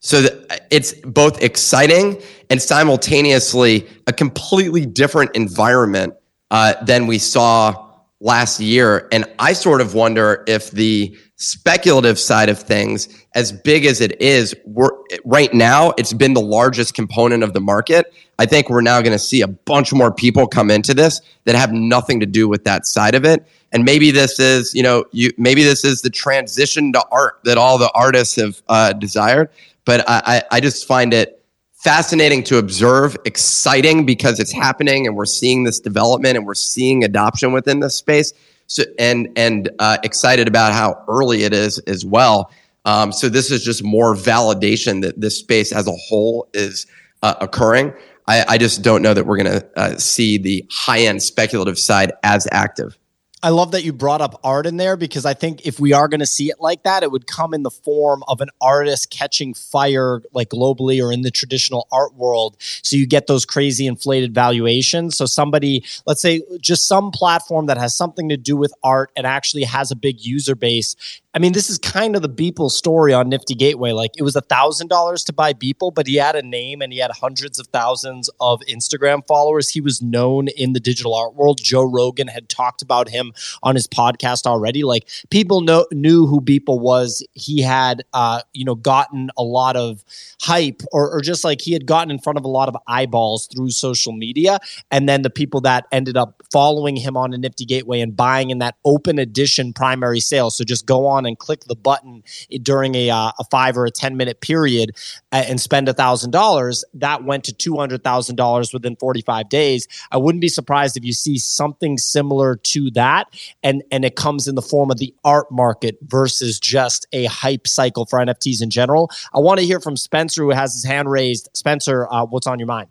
So it's both exciting and simultaneously a completely different environment uh, than we saw last year. And I sort of wonder if the speculative side of things, as big as it is, we're, right now, it's been the largest component of the market. I think we're now going to see a bunch more people come into this that have nothing to do with that side of it. And maybe this is, you know, you maybe this is the transition to art that all the artists have uh, desired. But I, I just find it fascinating to observe, exciting because it's happening and we're seeing this development and we're seeing adoption within this space. So and and uh, excited about how early it is as well. Um, so this is just more validation that this space as a whole is uh, occurring. I, I, just don't know that we're going to uh, see the high end speculative side as active. I love that you brought up art in there because I think if we are going to see it like that, it would come in the form of an artist catching fire, like globally or in the traditional art world. So you get those crazy inflated valuations. So somebody, let's say, just some platform that has something to do with art and actually has a big user base I mean, this is kind of the Beeple story on Nifty Gateway. Like it was a thousand dollars to buy Beeple, but he had a name and he had hundreds of thousands of Instagram followers. He was known in the digital art world. Joe Rogan had talked about him on his podcast already. Like people know knew who Beeple was. He had uh, you know, gotten a lot of hype or, or just like he had gotten in front of a lot of eyeballs through social media. And then the people that ended up following him on a Nifty Gateway and buying in that open edition primary sale. So just go on on and click the button during a, uh, a five or a 10 minute period uh, and spend a thousand dollars, that went to $200,000 within 45 days. I wouldn't be surprised if you see something similar to that. And, and it comes in the form of the art market versus just a hype cycle for NFTs in general. I want to hear from Spencer, who has his hand raised. Spencer, uh, what's on your mind?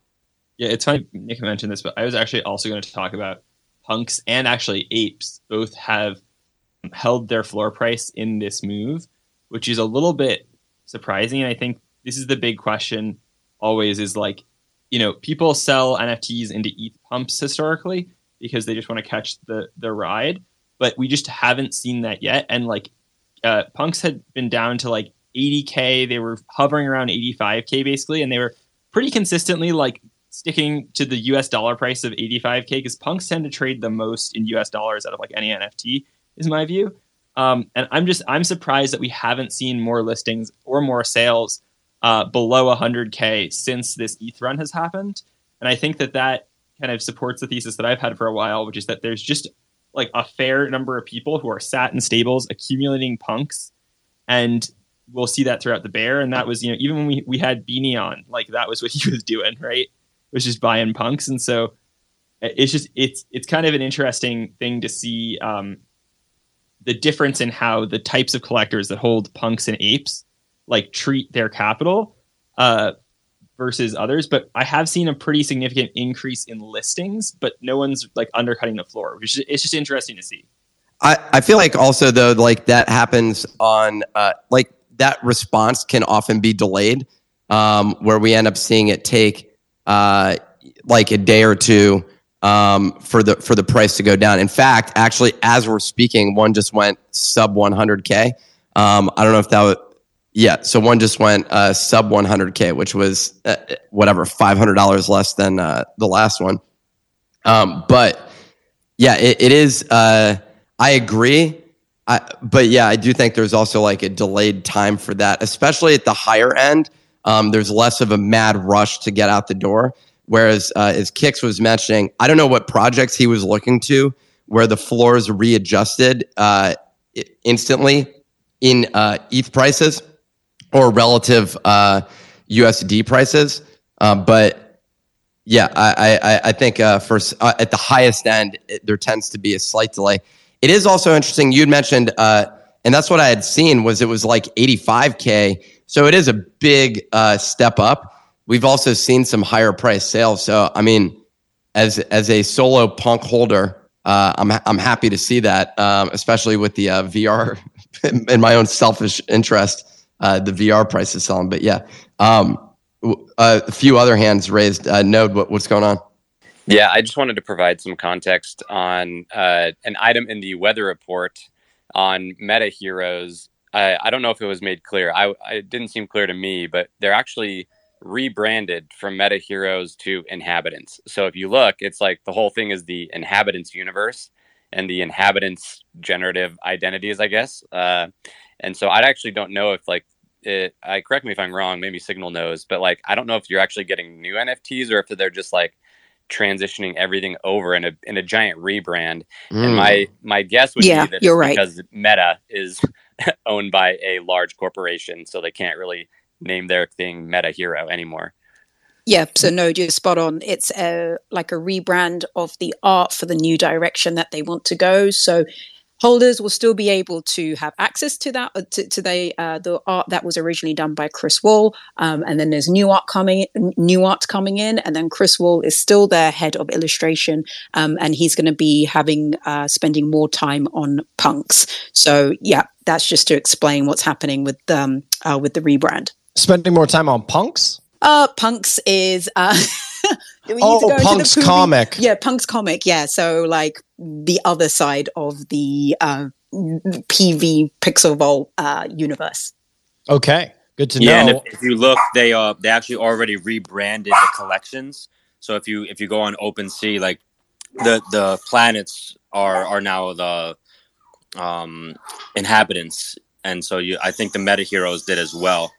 Yeah, it's funny Nick mentioned this, but I was actually also going to talk about punks and actually apes both have held their floor price in this move, which is a little bit surprising. And I think this is the big question always is like, you know, people sell NFTs into ETH pumps historically because they just want to catch the the ride, but we just haven't seen that yet. And like, uh, punks had been down to like 80k. They were hovering around 85k basically, and they were pretty consistently like sticking to the US dollar price of 85k because punks tend to trade the most in US dollars out of like any NFT is my view. Um, and I'm just I'm surprised that we haven't seen more listings or more sales uh, below 100k since this ETH run has happened. And I think that that kind of supports the thesis that I've had for a while, which is that there's just like a fair number of people who are sat in stables accumulating punks, and we'll see that throughout the bear. And that was you know even when we we had Beanie on, like that was what he was doing, right? It was just buying punks, and so it's just it's it's kind of an interesting thing to see um, the difference in how the types of collectors that hold punks and apes like treat their capital uh, versus others. But I have seen a pretty significant increase in listings, but no one's like undercutting the floor. Which is, it's just interesting to see. I, I feel like also though like that happens on uh, like that response can often be delayed um, where we end up seeing it take uh, like a day or two um, for the for the price to go down. In fact, actually, as we're speaking, one just went sub 100k. Um, I don't know if that was yeah. So one just went uh, sub 100k, which was uh, whatever five hundred dollars less than uh, the last one. Um, but yeah, it, it is. Uh, I agree. I, but yeah, I do think there's also like a delayed time for that, especially at the higher end. Um, there's less of a mad rush to get out the door. Whereas, uh, as Kix was mentioning, I don't know what projects he was looking to where the floors readjusted uh, instantly in uh, ETH prices or relative uh, USD prices. Um, but yeah, I, I, I think uh, for uh, at the highest end, it, there tends to be a slight delay. It is also interesting. You'd mentioned, uh, and that's what I had seen was it was like 85k. So it is a big step up. We've also seen some higher price sales. So I mean, as as a solo punk holder, uh, I'm I'm happy to see that, um, especially with the uh, VR. in my own selfish interest, uh, the VR price is selling. But yeah, um, a few other hands raised. Uh, Node, what, what's going on? Yeah, I just wanted to provide some context on uh, an item in the weather report on Meta Heroes. I, I don't know if it was made clear. I, it didn't seem clear to me, but they're actually rebranded from Meta Heroes to Inhabitants. So if you look, it's like the whole thing is the Inhabitants universe and the Inhabitants generative identities, I guess. Uh, and so I actually don't know if like it. I correct me if I'm wrong. Maybe Signal knows, but like I don't know if you're actually getting new NFTs or if they're just like transitioning everything over in a in a giant rebrand. Mm. And my my guess would yeah, be that you're right. because Meta is owned by a large corporation, so they can't really name their thing Meta Hero anymore. Yeah, so no, you're spot on. It's a, like a rebrand of the art for the new direction that they want to go. So holders will still be able to have access to that uh, to, to the uh, the art that was originally done by Chris Wahl, um, and then there's new art coming new art coming in, and then Chris Wahl is still their head of illustration, um, and he's going to be having uh, spending more time on punks. So yeah, that's just to explain what's happening with um, uh, with the rebrand. Spending more time on punks. Uh, punks is uh. oh, Punk's comic. Yeah, Punk's comic. Yeah, so like the other side of the uh, PV Pixel Vault uh, universe. Okay, good to yeah, know. And if, if, you look, they uh they actually already rebranded the collections. So if you if you go on OpenSea, like the the planets are are now the um inhabitants, and so you I think the meta heroes did as well.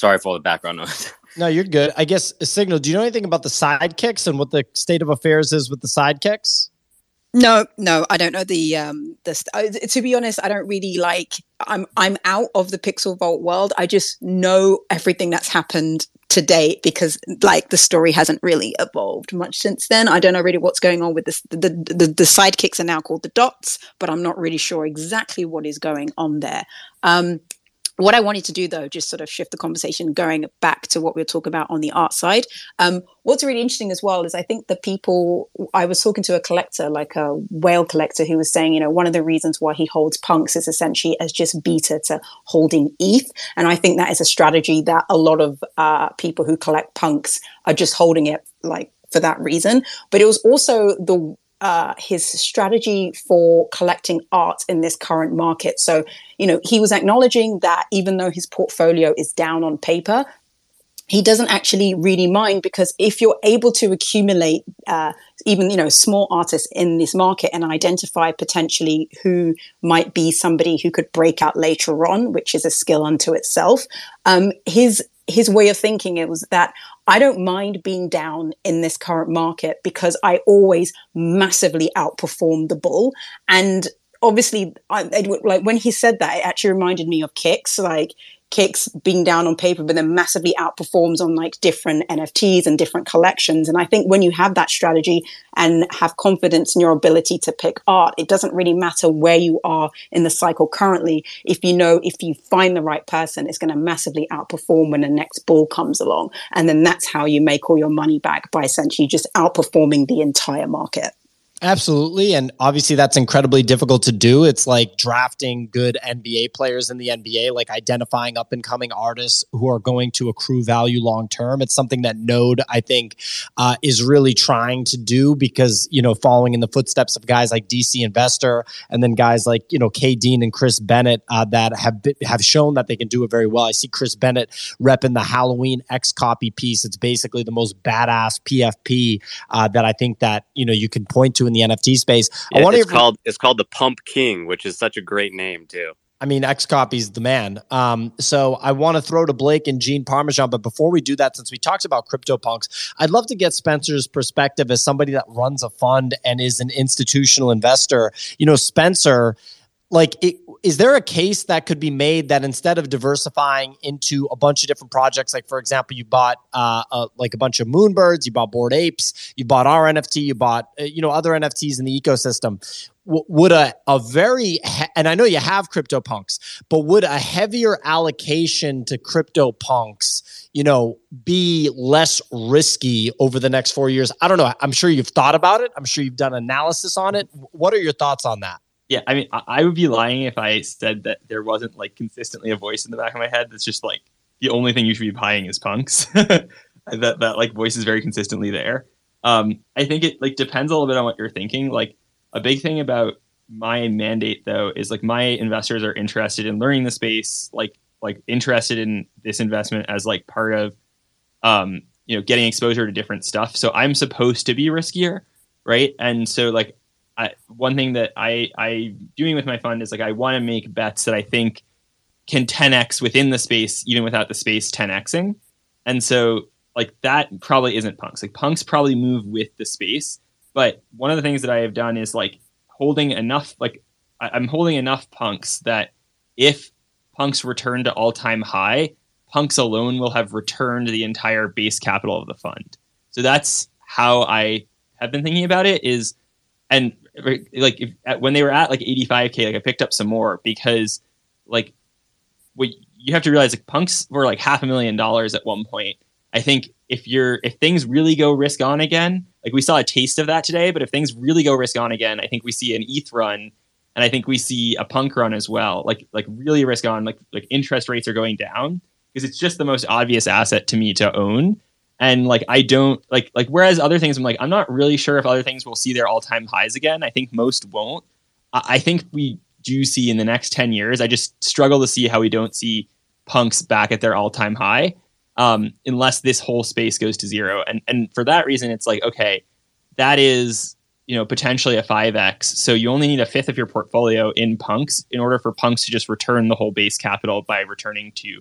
Sorry for all the background noise. No, you're good. I guess Signal. Do you know anything about the sidekicks and what the state of affairs is with the sidekicks? No, no, I don't know the um the. Uh, to be honest, I don't really like. I'm I'm out of the Pixel Vault world. I just know everything that's happened to date because like the story hasn't really evolved much since then. I don't know really what's going on with this. The the, the, the sidekicks are now called the dots, but I'm not really sure exactly what is going on there. Um, what I wanted to do, though, just sort of shift the conversation going back to what we were talking about on the art side. Um, what's really interesting as well is I think the people, I was talking to a collector, like a whale collector, who was saying, you know, one of the reasons why he holds punks is essentially as just beta to holding ETH. And I think that is a strategy that a lot of uh, people who collect punks are just holding it like for that reason. But it was also the uh, his strategy for collecting art in this current market. So, you know, he was acknowledging that even though his portfolio is down on paper, he doesn't actually really mind because if you're able to accumulate uh, even you know small artists in this market and identify potentially who might be somebody who could break out later on which is a skill unto itself um, his his way of thinking it was that I don't mind being down in this current market because I always massively outperform the bull. And obviously, I, like when he said that, it actually reminded me of kicks. Like kicks being down on paper, but then massively outperforms on like different NFTs and different collections. And I think when you have that strategy and have confidence in your ability to pick art, it doesn't really matter where you are in the cycle currently. If you know, if you find the right person, it's going to massively outperform when the next bull comes along. And then that's how you make all your money back by essentially just outperforming the entire market. Absolutely. And obviously, that's incredibly difficult to do. It's like drafting good NBA players in the NBA, like identifying up and coming artists who are going to accrue value long term. It's something that Node, I think, uh, is really trying to do because, you know, following in the footsteps of guys like DC Investor and then guys like, you know, K Dean and Chris Bennett uh, that have, been, have shown that they can do it very well. I see Chris Bennett repping the Halloween XCOPY piece. It's basically the most badass PFP uh, that I think that, you know, you can point to in the NFT space. I it's called it's called the Pump King, which is such a great name too. I mean, XCOPY's the man. Um, so I want to throw to Blake and Gene Parmesan. But before we do that, since we talked about CryptoPunks, I'd love to get Spencer's perspective as somebody that runs a fund and is an institutional investor. You know, Spencer, like it, is there a case that could be made that instead of diversifying into a bunch of different projects like for example you bought uh, a, like a bunch of moonbirds you bought bored apes you bought our nft you bought uh, you know other nfts in the ecosystem w- would a, a very he- and i know you have crypto punks but would a heavier allocation to crypto punks you know, be less risky over the next four years? I don't know. I'm sure you've thought about it. I'm sure you've done analysis on it. What are your thoughts on that? Yeah, I mean, I would be lying if I said that there wasn't like consistently a voice in the back of my head that's just like the only thing you should be buying is punks. that that like voice is very consistently there. Um, I think it like depends a little bit on what you're thinking. Like a big thing about my mandate though is like my investors are interested in learning the space, like like interested in this investment as like part of um, you know getting exposure to different stuff. So I'm supposed to be riskier, right? And so like I, one thing that I I doing with my fund is like I want to make bets that I think can 10x within the space even without the space 10xing. And so like that probably isn't punks. Like punks probably move with the space. But one of the things that I have done is like holding enough like I, I'm holding enough punks that if punks return to all time high, punks alone will have returned the entire base capital of the fund. So that's how I have been thinking about it is and like if, when they were at like 85k like i picked up some more because like what you have to realize like punks were like half a million dollars at one point. I think if you're if things really go risk on again like we saw a taste of that today but if things really go risk on again i think we see an eth run and i think we see a punk run as well like like really risk on like like interest rates are going down because it's just the most obvious asset to me to own and like I don't like like whereas other things I'm like I'm not really sure if other things will see their all time highs again. I think most won't. I, I think we do see in the next ten years. I just struggle to see how we don't see punks back at their all time high um, unless this whole space goes to zero. And and for that reason, it's like okay, that is you know potentially a 5x so you only need a fifth of your portfolio in punks in order for punks to just return the whole base capital by returning to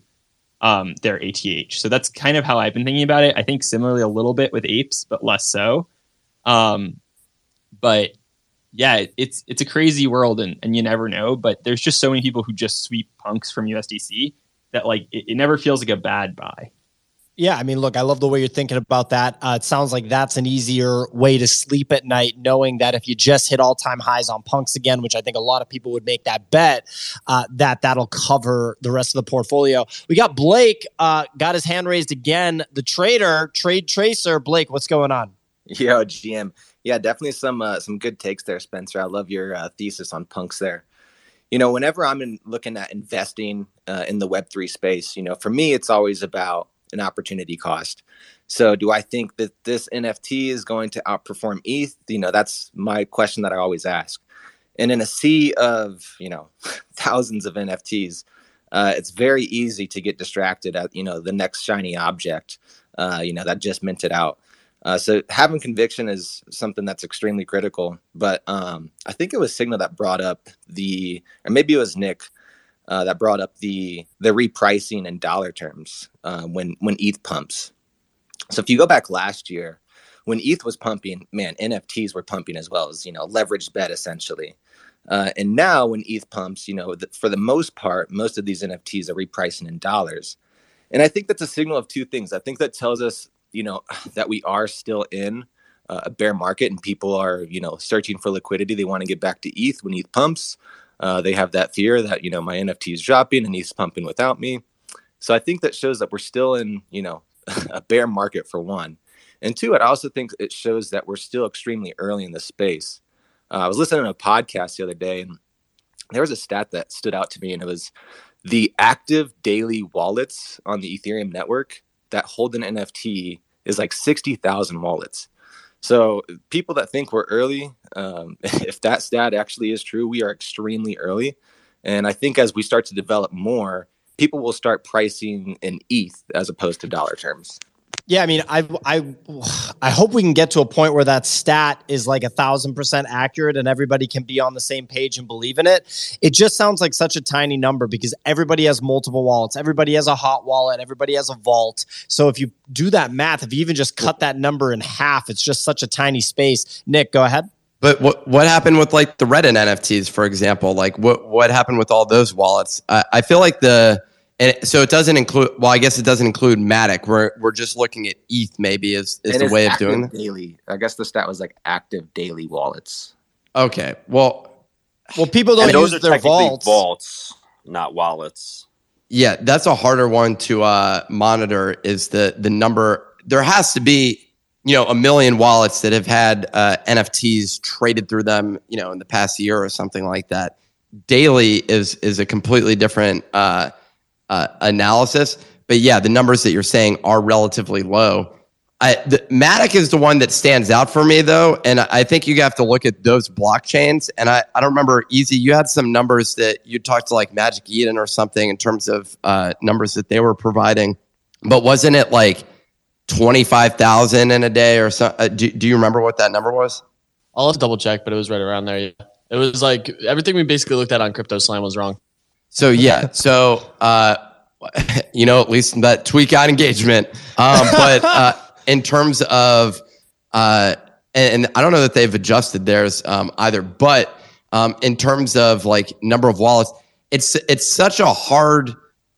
um, their ATH. So that's kind of how I've been thinking about it. I think similarly a little bit with apes, but less so. Um, but yeah, it's it's a crazy world, and, and you never know. But there's just so many people who just sweep punks from USDC that like it, it never feels like a bad buy. Yeah, I mean, look, I love the way you're thinking about that. Uh, it sounds like that's an easier way to sleep at night, knowing that if you just hit all time highs on punks again, which I think a lot of people would make that bet, uh, that that'll cover the rest of the portfolio. We got Blake, uh, got his hand raised again. The trader, trade tracer, Blake, what's going on? Yo, GM, yeah, definitely some uh, some good takes there, Spencer. I love your uh, thesis on punks there you know whenever i'm in, looking at investing uh, in the web3 space you know for me it's always about an opportunity cost. So, do I think that this NFT is going to outperform ETH? You know, that's my question that I always ask. And in a sea of you know thousands of NFTs, uh, it's very easy to get distracted at you know the next shiny object, uh, you know that just minted out. Uh, so having conviction is something that's extremely critical. But um, I think it was Signal that brought up the, or maybe it was Nick uh, that brought up the the repricing in dollar terms uh, when when ETH pumps. So if you go back last year, when ETH was pumping, man, NFTs were pumping as well as you know leveraged bet essentially. Uh, and now when ETH pumps, you know, the, for the most part, most of these NFTs are repricing in dollars. And I think that's a signal of two things. I think that tells us, you know, that we are still in uh, a bear market and people are, you know, searching for liquidity. They want to get back to ETH when ETH pumps. Uh, they have that fear that you know my NFT is dropping and he's pumping without me. So I think that shows that we're still in you know a bear market for one, and two, I also think it shows that we're still extremely early in the space. Uh, I was listening to a podcast the other day, and there was a stat that stood out to me, and it was the active daily wallets on the Ethereum network that hold an NFT is like sixty thousand wallets. So people that think we're early, um, if that stat actually is true, we are extremely early. And I think as we start to develop more, people will start pricing in ETH as opposed to dollar terms. Yeah, I mean, I I I hope we can get to a point where that stat is like a thousand percent accurate and everybody can be on the same page and believe in it. It just sounds like such a tiny number because everybody has multiple wallets, everybody has a hot wallet, everybody has a vault. So if you do that math, if you even just cut that number in half, it's just such a tiny space. Nick, go ahead. But what what happened with like the Reddit NFTs, for example? Like what what happened with all those wallets? I, I feel like the and so it doesn't include. Well, I guess it doesn't include Matic. We're we're just looking at ETH. Maybe is is the way of doing it. Daily. I guess the stat was like active daily wallets. Okay. Well, well, people don't use their vaults. vaults, not wallets. Yeah, that's a harder one to uh, monitor. Is the the number? There has to be you know a million wallets that have had uh, NFTs traded through them, you know, in the past year or something like that. Daily is is a completely different uh, uh, analysis, but yeah, the numbers that you're saying are relatively low. I, the, Matic is the one that stands out for me though, and I think you have to look at those blockchains. And I, I don't remember easy. You had some numbers that you talked to like Magic Eden or something in terms of uh, numbers that they were providing, but wasn't it like twenty five thousand in a day or so? Uh, do, do you remember what that number was? I'll have to double check, but it was right around there. It was like everything we basically looked at on Crypto Slam was wrong. So yeah, so uh, you know, at least that tweak got engagement. Um, but uh, in terms of, uh, and, and, I don't know that they've adjusted theirs um, either, but um, in terms of like number of wallets, it's it's such a hard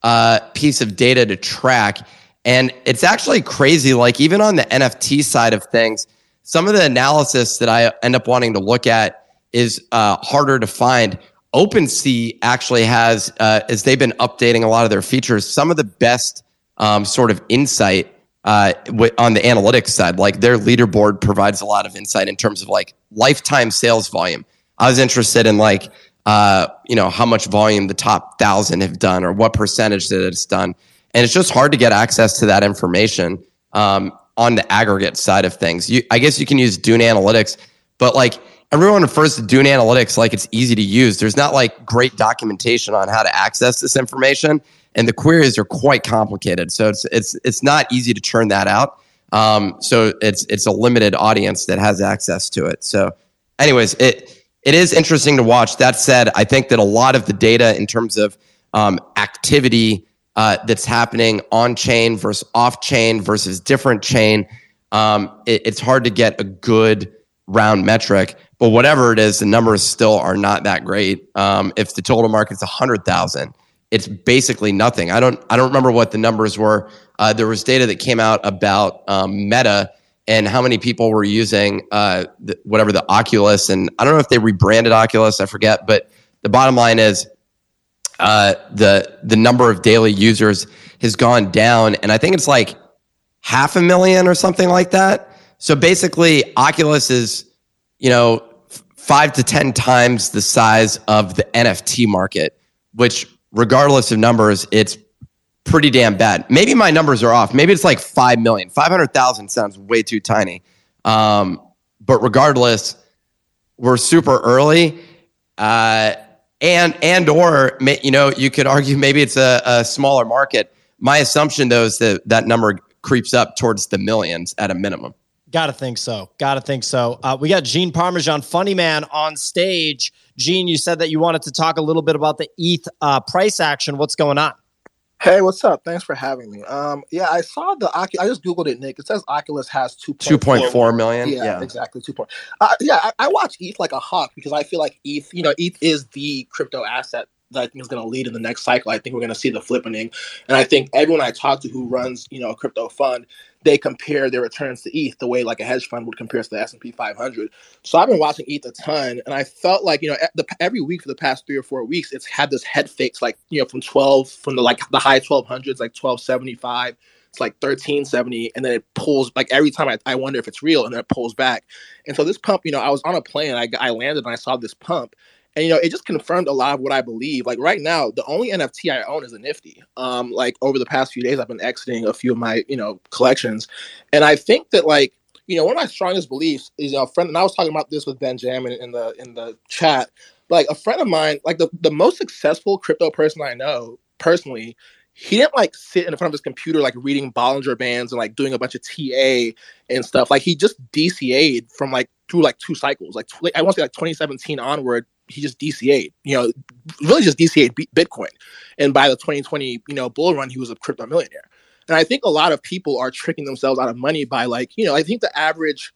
uh, piece of data to track, and it's actually crazy. Like even on the NFT side of things, some of the analysis that I end up wanting to look at is uh, harder to find. OpenSea actually has, uh, as they've been updating a lot of their features, some of the best um, sort of insight uh, on the analytics side. Like their leaderboard provides a lot of insight in terms of like lifetime sales volume. I was interested in like, uh, you know, how much volume the top thousand have done or what percentage that it's done. And it's just hard to get access to that information um, on the aggregate side of things. You, I guess you can use Dune Analytics, but like everyone refers to Dune Analytics like it's easy to use. There's not like great documentation on how to access this information and the queries are quite complicated. So it's it's it's not easy to churn that out. Um, so it's it's a limited audience that has access to it. So, anyways, it it is interesting to watch. That said, I think that a lot of the data in terms of um, activity uh, that's happening on chain versus off chain versus different chain, um, it, it's hard to get a good round metric. But whatever it is, the numbers still are not that great. Um, if the total market's a hundred thousand, it's basically nothing. I don't I don't remember what the numbers were. Uh, there was data that came out about um, Meta and how many people were using uh, the, whatever the Oculus, and I don't know if they rebranded Oculus. I forget, but the bottom line is uh, the the number of daily users has gone down, and I think it's like half a million or something like that. So basically, Oculus is you know five to ten times the size of the NFT market, which regardless of numbers, it's pretty damn bad. Maybe my numbers are off. Maybe it's like 5 million. 500,000 sounds way too tiny. Um, but regardless, we're super early. Uh, and and or you know you could argue maybe it's a, a smaller market. My assumption though is that that number creeps up towards the millions at a minimum. Got to think so. Got to think so. Uh, we got Gene Parmesan, funny man, on stage. Gene, you said that you wanted to talk a little bit about the ETH uh, price action. What's going on? Hey, what's up? Thanks for having me. Um, yeah, I saw the I just googled it, Nick. It says Oculus has two two point four million. Yeah, yeah, exactly two point. Uh, yeah, I, I watch ETH like a hawk because I feel like ETH, you know, ETH is the crypto asset that I think is going to lead in the next cycle. I think we're going to see the flippening, and I think everyone I talk to who runs, you know, a crypto fund, they compare their returns to ETH the way like a hedge fund would compare to the S and P 500. So I've been watching ETH a ton, and I felt like you know the, every week for the past three or four weeks, it's had this head fakes like you know from 12 from the like the high 1200s like 1275 it's like 1370 and then it pulls like every time I, I wonder if it's real and then it pulls back and so this pump you know i was on a plane I, I landed and i saw this pump and you know it just confirmed a lot of what i believe like right now the only nft i own is a nifty um like over the past few days i've been exiting a few of my you know collections and i think that like you know one of my strongest beliefs is you know, a friend and i was talking about this with benjamin in the in the chat like a friend of mine like the, the most successful crypto person i know personally he didn't like sit in front of his computer like reading Bollinger Bands and like doing a bunch of TA and stuff. Like he just DCA'd from like through like two cycles. Like tw- I want to say like 2017 onward, he just DCA'd. You know, really just DCA'd Bitcoin. And by the 2020 you know bull run, he was a crypto millionaire. And I think a lot of people are tricking themselves out of money by like you know I think the average,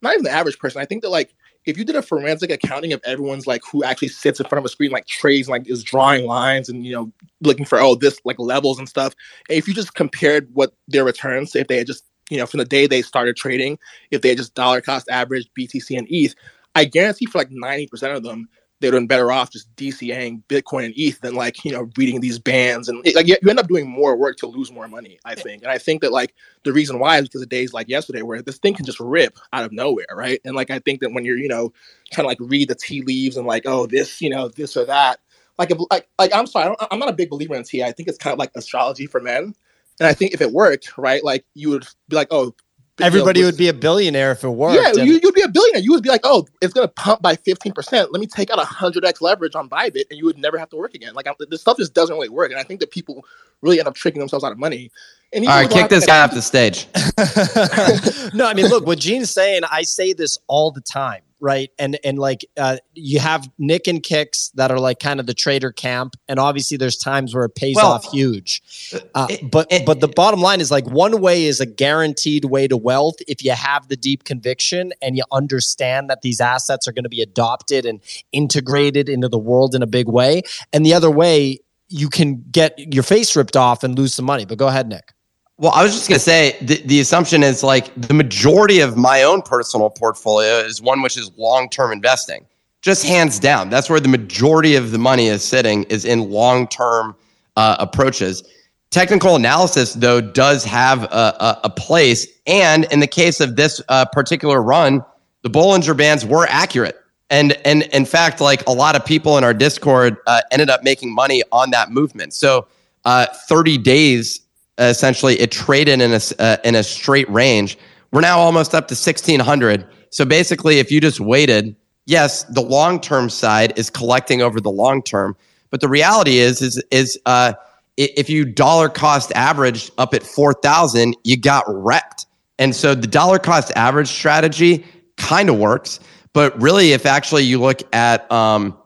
not even the average person. I think that like if you did a forensic accounting of everyone's like who actually sits in front of a screen like trades like is drawing lines and you know looking for oh this like levels and stuff and if you just compared what their returns if they had just you know from the day they started trading if they had just dollar cost average btc and eth i guarantee for like 90% of them they'd been better off just DCAing Bitcoin and ETH than like you know reading these bans and like you end up doing more work to lose more money. I think, and I think that like the reason why is because of days like yesterday where this thing can just rip out of nowhere, right? And like I think that when you're you know trying to like read the tea leaves and like oh this you know this or that, like if like like I'm sorry, I am not a big believer in tea. I think it's kind of like astrology for men, and I think if it worked, right, like you would be like oh Everybody you would be a billionaire if it worked. Yeah, you, would be a billionaire. You would be like, oh, it's going to pump by 15%. Let me take out 100x leverage on Bybit and you would never have to work again. Like, I'm, this stuff just doesn't really work. And I think that people really end up tricking themselves out of money. And All right, kick this guy off the stage. no, I mean, look, what Gene's saying, I say this all the time right? And and like uh, you have Nick and Kicks that are like kind of the trader camp, and obviously there's times where it pays well, off huge. Uh, but it, but the bottom line is like one way is a guaranteed way to wealth if you have the deep conviction and you understand that these assets are going to be adopted and integrated into the world in a big way, and the other way you can get your face ripped off and lose some money. But go ahead, Nick. Well, I was just going to say the, the assumption is like the majority of my own personal portfolio is one which is long term investing, just hands down. That's where the majority of the money is sitting, is in long term uh, approaches. Technical analysis, though, does have a, a, a, place. And in the case of this uh, particular run, the Bollinger Bands were accurate. And, and in fact, like a lot of people in our Discord uh, ended up making money on that movement. So uh, 30 days essentially it traded in a uh, in a straight range. We're now almost up to 1600. So basically, if you just waited, yes, the long term side is collecting over the long term, but the reality is is is uh, if you dollar cost average up at 4,000, you got wrecked. And so the dollar cost average strategy kind of works, but really, if actually you look at um,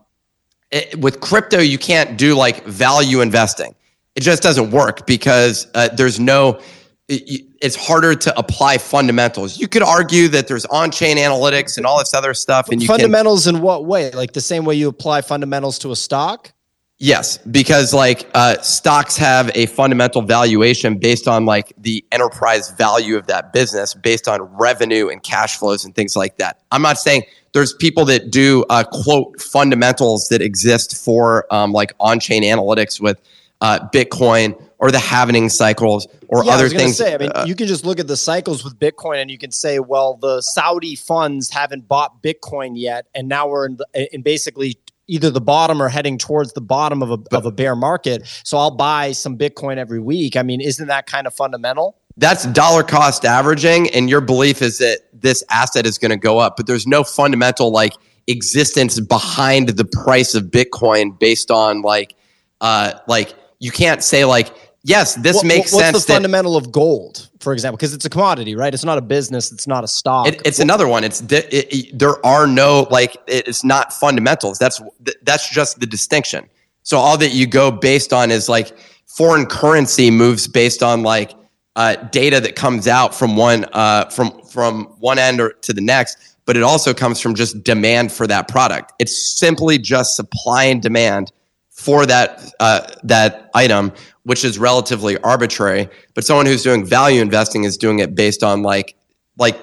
it, with crypto, you can't do like value investing it just doesn't work because uh, there's no it's harder to apply fundamentals. You could argue that there's on-chain analytics and all this other stuff, and fundamentals can, in what way? Like the same way you apply fundamentals to a stock? Yes, because like uh, stocks have a fundamental valuation based on like the enterprise value of that business, based on revenue and cash flows and things like that. I'm not saying there's people that do uh, quote fundamentals that exist for um, like on-chain analytics with uh, Bitcoin or the halvening cycles or yeah, other things. Say, I mean, uh, you can just look at the cycles with Bitcoin and you can say, well, the Saudi funds haven't bought Bitcoin yet, and now we're in, the, in basically either the bottom or heading towards the bottom of a, but, of a bear market. So I'll buy some Bitcoin every week. I mean, isn't that kind of fundamental? That's dollar cost averaging, and your belief is that this asset is going to go up, but there's no fundamental like existence behind the price of Bitcoin based on like uh like you can't say like, yes, this what, makes what's sense. What's the that, fundamental of gold, for example? Because it's a commodity, right? It's not a business. It's not a stock. It, it's another one. It's it, it, there are no like it's not fundamentals. That's that's just the distinction. So all that you go based on is like foreign currency moves based on like uh, data that comes out from one uh, from from one end or to the next, but it also comes from just demand for that product. It's simply just supply and demand for that uh, that item, which is relatively arbitrary. But someone who's doing value investing is doing it based on like like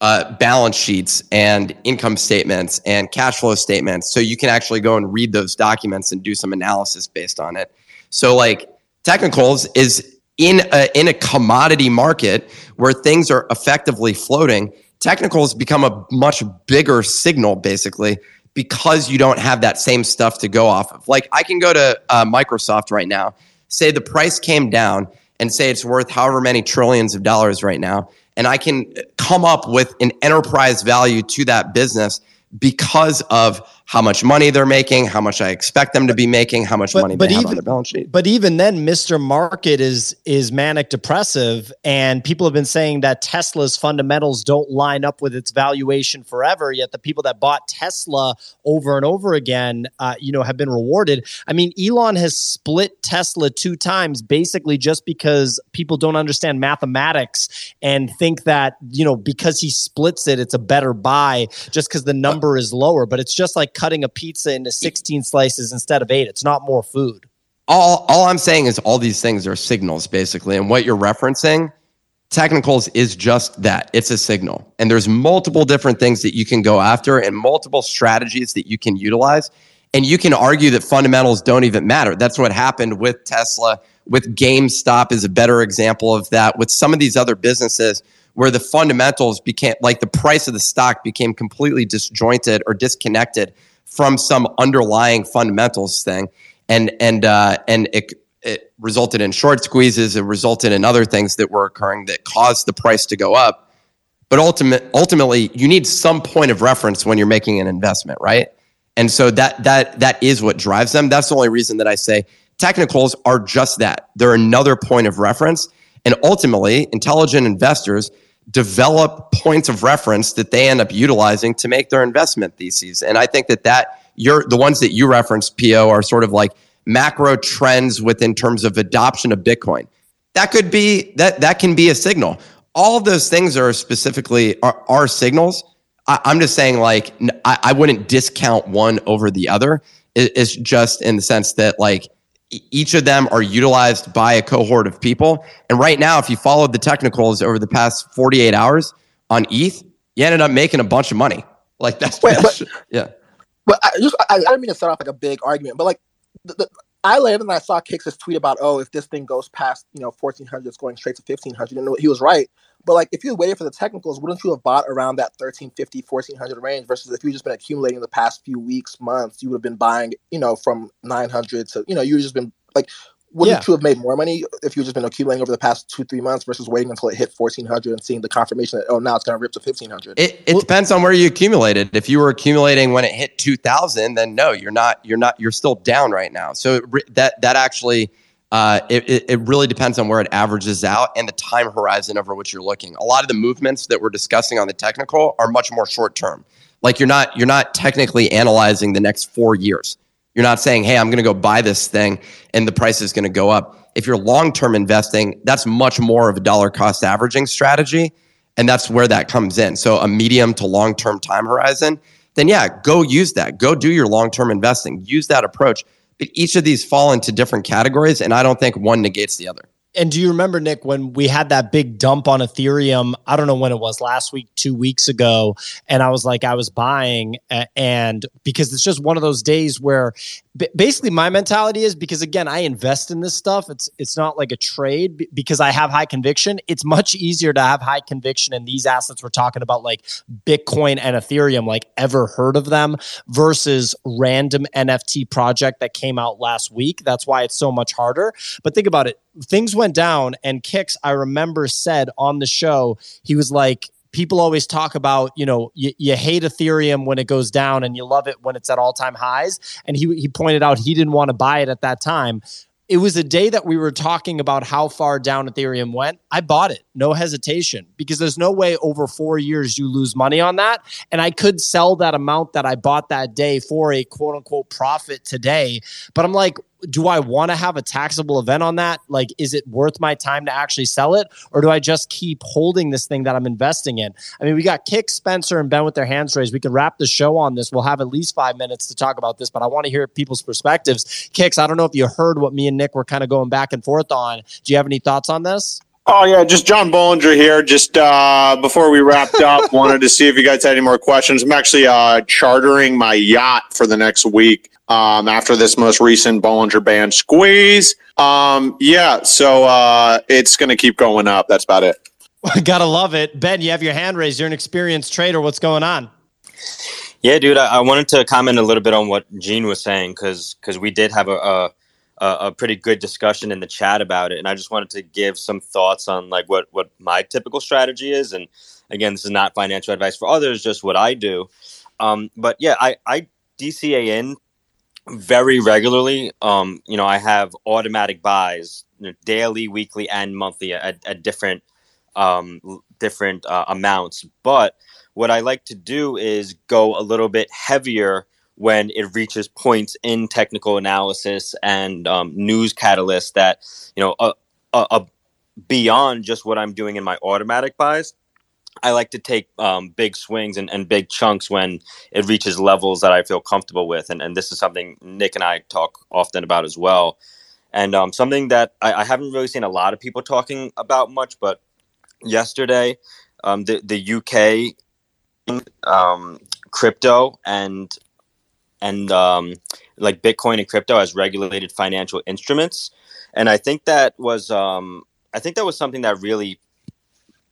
uh, balance sheets and income statements and cash flow statements. So you can actually go and read those documents and do some analysis based on it. So like technicals is in a, in a commodity market where things are effectively floating. Technicals become a much bigger signal basically because you don't have that same stuff to go off of. Like I can go to uh, Microsoft right now, say the price came down, and say it's worth however many trillions of dollars right now, and I can come up with an enterprise value to that business because of how much money they're making, how much I expect them to be making, how much but, money but they even, have on their balance sheet. But even then, Mr. Market is is manic depressive, and people have been saying that Tesla's fundamentals don't line up with its valuation forever. Yet the people that bought Tesla over and over again, uh, you know, have been rewarded. I mean, Elon has split Tesla two times, basically just because people don't understand mathematics and think that you know because he splits it, it's a better buy just because the number is lower. But it's just like cutting a pizza into 16 slices instead of eight. It's not more food. All, all I'm saying is all these things are signals, basically. And what you're referencing, technicals is just that it's a signal. And there's multiple different things that you can go after and multiple strategies that you can utilize. And you can argue that fundamentals don't even matter. That's what happened with Tesla, with GameStop is a better example of that, with some of these other businesses where the fundamentals became like the price of the stock became completely disjointed or disconnected from some underlying fundamentals thing. And and uh, and it it resulted in short squeezes. It resulted in other things that were occurring that caused the price to go up. But ultimate, ultimately, you need some point of reference when you're making an investment, right? And so that that that is what drives them. That's the only reason that I say technicals are just that. They're another point of reference. And ultimately, intelligent investors develop points of reference that they end up utilizing to make their investment theses. And I think that that you're the ones that you referenced, PO, are sort of like macro trends within terms of adoption of Bitcoin. That could be that that can be a signal. All of those things are specifically are, are signals. I, am just saying, like, I, I, wouldn't discount one over the other. It, it's just in the sense that, like, each of them are utilized by a cohort of people. And right now, if you followed the technicals over the past 48 hours on ETH, you ended up making a bunch of money. Like that's, Wait, that's but, yeah. But I just I, I didn't mean to start off like a big argument, but like the, the, I later and I saw Kix's tweet about, oh, if this thing goes past, you know, 1400, it's going straight to 1500. And he was right. But like, if you waited for the technicals, wouldn't you have bought around that 1350, 1400 range versus if you just been accumulating the past few weeks, months, you would have been buying, you know, from 900 to, you know, you would just been like, wouldn't yeah. you have made more money if you just been accumulating over the past two three months versus waiting until it hit 1400 and seeing the confirmation that oh now it's going to rip to 1500 it, it well, depends on where you accumulated. If you were accumulating when it hit 2000 then no you're not you're not you're still down right now. So that that actually uh, it, it really depends on where it averages out and the time horizon over which you're looking a lot of the movements that we're discussing on the technical are much more short term like you're not you're not technically analyzing the next four years you're not saying, hey, I'm going to go buy this thing and the price is going to go up. If you're long term investing, that's much more of a dollar cost averaging strategy. And that's where that comes in. So, a medium to long term time horizon, then yeah, go use that. Go do your long term investing. Use that approach. Each of these fall into different categories. And I don't think one negates the other. And do you remember, Nick, when we had that big dump on Ethereum? I don't know when it was last week, two weeks ago. And I was like, I was buying. And because it's just one of those days where basically my mentality is because again i invest in this stuff. It's it's not like a trade because i have high conviction. It's much easier to have high conviction in these assets we're talking about like bitcoin and ethereum like ever heard of them versus random nft project that came out last week. That's why it's so much harder. But think about it. Things went down and kicks i remember said on the show he was like people always talk about, you know, you, you, hate Ethereum when it goes down and you love it when it's at all time highs. And he, he pointed out he didn't want to buy it at that time. It was a day that we were talking about how far down Ethereum went. I bought it, no hesitation, because there's no way over four years you lose money on that. And I could sell that amount that I bought that day for a quote unquote profit today. But I'm like, do I want to have a taxable event on that? Like, is it worth my time to actually sell it? Or do I just keep holding this thing that I'm investing in? I mean, we got Kick, Spencer, and Ben with their hands raised. We can wrap the show on this. We'll have at least five minutes to talk about this, but I want to hear people's perspectives. Kicks, I don't know if you heard what me and Nick were kind of going back and forth on. Do you have any thoughts on this? Oh yeah, just John Bollinger here. Just uh, before we wrapped up, wanted to see if you guys had any more questions. I'm actually uh, chartering my yacht for the next week um, after this most recent Bollinger Band squeeze. Um, yeah, so uh, it's going to keep going up. That's about it. Gotta love it. Ben, you have your hand raised. You're an experienced trader. What's going on? Yeah, dude, I, I wanted to comment a little bit on what Gene was saying because because we did have a, a a pretty good discussion in the chat about it, and I just wanted to give some thoughts on like what what my typical strategy is. And again, this is not financial advice for others, just what I do. Um, but yeah, I I DCA in very regularly. Um, you know, I have automatic buys, you know, daily, weekly, and monthly at, at different um, different uh, amounts. But what I like to do is go a little bit heavier when it reaches points in technical analysis and um, news catalysts that you know uh, uh, beyond just what I'm doing in my automatic buys. I like to take um, big swings and, and big chunks when it reaches levels that I feel comfortable with. And, and this is something Nick and I talk often about as well. And um, something that I, I, haven't really seen a lot of people talking about much, but yesterday, um, the, the UK um, crypto and and um, like Bitcoin and crypto as regulated financial instruments. And I think that was um, I think that was something that really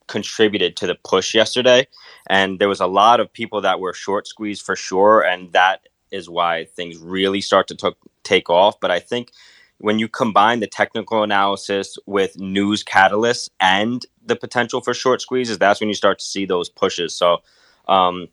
contributed to the push yesterday. And there was a lot of people that were short squeezed for sure, and that is why things really start to t- take off. But I think when you combine the technical analysis with news catalysts and the potential for short squeezes, that's when you start to see those pushes. So um,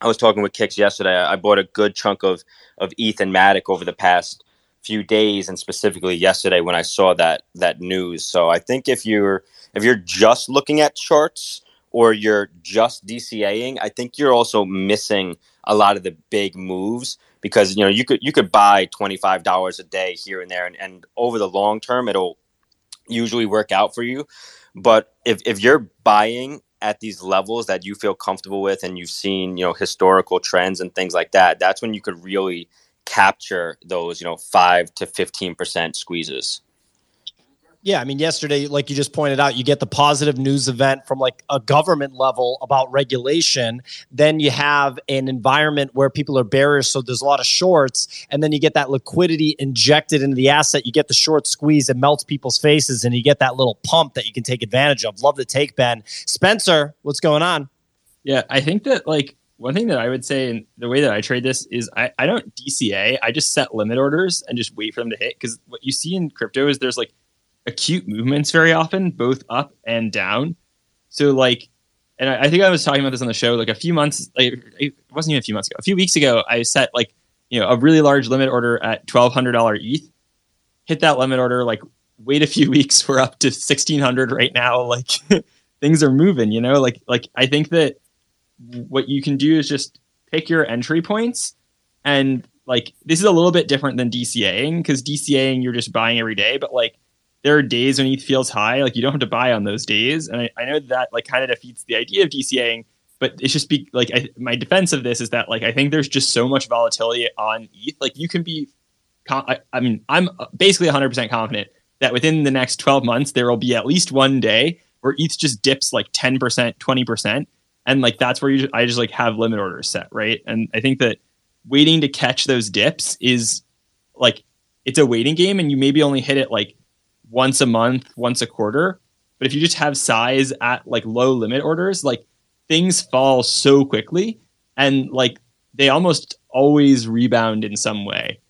I was talking with Kicks yesterday. I bought a good chunk of of ETH and Matic over the past few days, and specifically yesterday when I saw that that news. So I think if you're if you're just looking at charts or you're just DCAing, I think you're also missing a lot of the big moves because you know you could you could buy twenty five dollars a day here and there, and, and over the long term, it'll usually work out for you. But if if you're buying at these levels that you feel comfortable with and you've seen you know historical trends and things like that that's when you could really capture those you know 5 to 15% squeezes yeah, I mean, yesterday, like you just pointed out, you get the positive news event from like a government level about regulation. Then you have an environment where people are bearish, so there's a lot of shorts, and then you get that liquidity injected into the asset. You get the short squeeze, it melts people's faces, and you get that little pump that you can take advantage of. Love the take, Ben. Spencer, what's going on? Yeah, I think that like one thing that I would say, and the way that I trade this is I, I don't DCA. I just set limit orders and just wait for them to hit. Because what you see in crypto is there's like acute movements very often, both up and down. So like, and I, I, think I was talking about this on the show like a few months. Like it wasn't even a few months ago. A few weeks ago, I set like you know a really large limit order at twelve hundred dollar ETH. Hit that limit order. Like wait a few weeks. We're up to sixteen hundred right now. Like things are moving. You know, like like I think that what you can do is just pick your entry points and like this is a little bit different than DCAing because DCAing you're just buying every day, but like there are days when ETH feels high, like you don't have to buy on those days. And I, I know that like kind of defeats the idea of DCAing, but it's just be like I, my defense of this is that like I think there's just so much volatility on ETH. Like you can be, I, I mean, I'm basically 100% confident that within the next 12 months there will be at least one day where ETH just dips like 10%, 20%, and like that's where you just, I just like have limit orders set, right? And I think that waiting to catch those dips is like it's a waiting game, and you maybe only hit it like once a month, once a quarter. But if you just have size at like low limit orders, like things fall so quickly and like they almost always rebound in some way.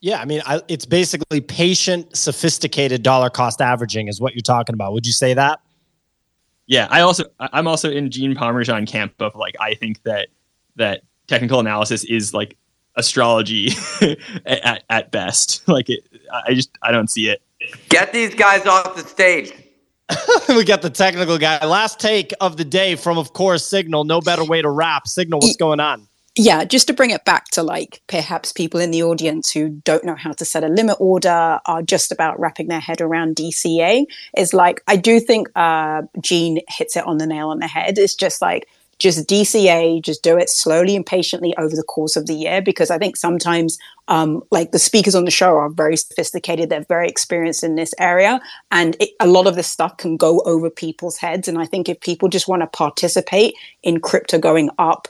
Yeah, I mean, I, it's basically patient, sophisticated dollar cost averaging is what you're talking about. Would you say that? Yeah, I also I'm also in Gene Parmesan camp of like I think that that technical analysis is like astrology at, at best. Like it, I just I don't see it. Get these guys off the stage. we got the technical guy. Last take of the day from, of course, Signal. No better way to wrap. Signal, what's going on? Yeah, just to bring it back to like perhaps people in the audience who don't know how to set a limit order are just about wrapping their head around DCA. Is like I do think uh, Gene hits it on the nail on the head. It's just like just DCA, just do it slowly and patiently over the course of the year. Because I think sometimes, um, like the speakers on the show are very sophisticated, they're very experienced in this area, and it, a lot of this stuff can go over people's heads. And I think if people just want to participate in crypto going up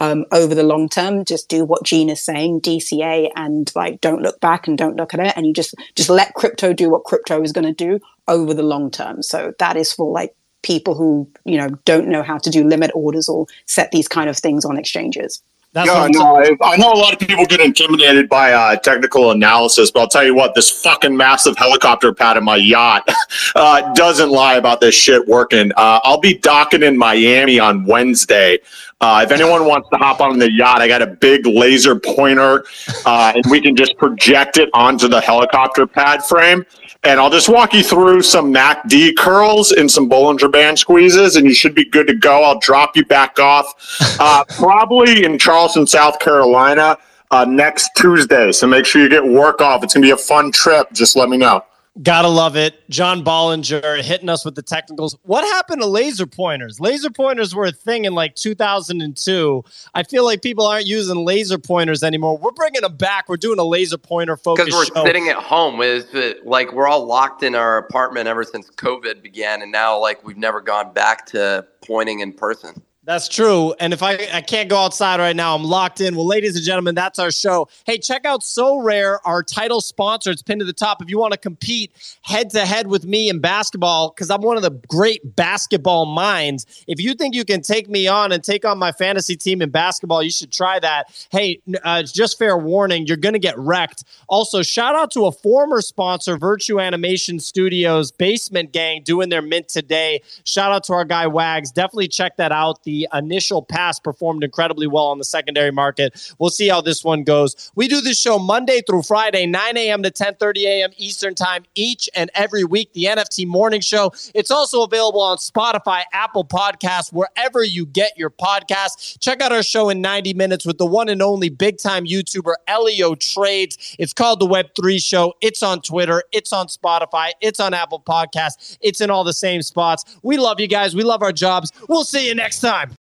um, over the long term, just do what Gene is saying, DCA, and like don't look back and don't look at it, and you just just let crypto do what crypto is going to do over the long term. So that is for like people who you know don't know how to do limit orders or set these kind of things on exchanges. That's yeah, no, I, I, know a lot of people get intimidated by uh, technical analysis, but I'll tell you what, this fucking massive helicopter pad in my yacht uh, doesn't lie about this shit working. Uh, I'll be docking in Miami on Wednesday. Uh, if anyone wants to hop on the yacht, I got a big laser pointer, uh, and we can just project it onto the helicopter pad frame and I'll just walk you through some MACD curls and some Bollinger Band squeezes, and you should be good to go. I'll drop you back off uh, probably in Charleston, South Carolina uh, next Tuesday. So make sure you get work off. It's going to be a fun trip. Just let me know. Gotta love it. John Bollinger hitting us with the technicals. What happened to laser pointers? Laser pointers were a thing in like 2002. I feel like people aren't using laser pointers anymore. We're bringing them back. We're doing a laser pointer focus Because we're show. sitting at home. With like we're all locked in our apartment ever since COVID began, and now like we've never gone back to pointing in person. That's true. And if I, I can't go outside right now, I'm locked in. Well, ladies and gentlemen, that's our show. Hey, check out Sorare, our title sponsor. It's pinned to the top. If you want to compete head to head with me in basketball, because I'm one of the great basketball minds. If you think you can take me on and take on my fantasy team in basketball, you should try that. Hey, uh, just fair warning, you're going to get wrecked. Also, shout out to a former sponsor, Virtue Animation Studios, Basement Gang, doing their mint today. Shout out to our guy Wags. Definitely check that out. The initial pass performed incredibly well on the secondary market. We'll see how this one goes. We do this show Monday through Friday, 9 a.m. to 10:30 a.m. Eastern Time each and every week. The NFT Morning Show. It's also available on Spotify, Apple Podcasts, wherever you get your podcasts. Check out our show in 90 minutes with the one and only big time YouTuber EllioTrades. It's called the Web3 Show. It's on Twitter. It's on Spotify. It's on Apple Podcasts. It's in all the same spots. We love you guys. We love our jobs. We'll see you next time.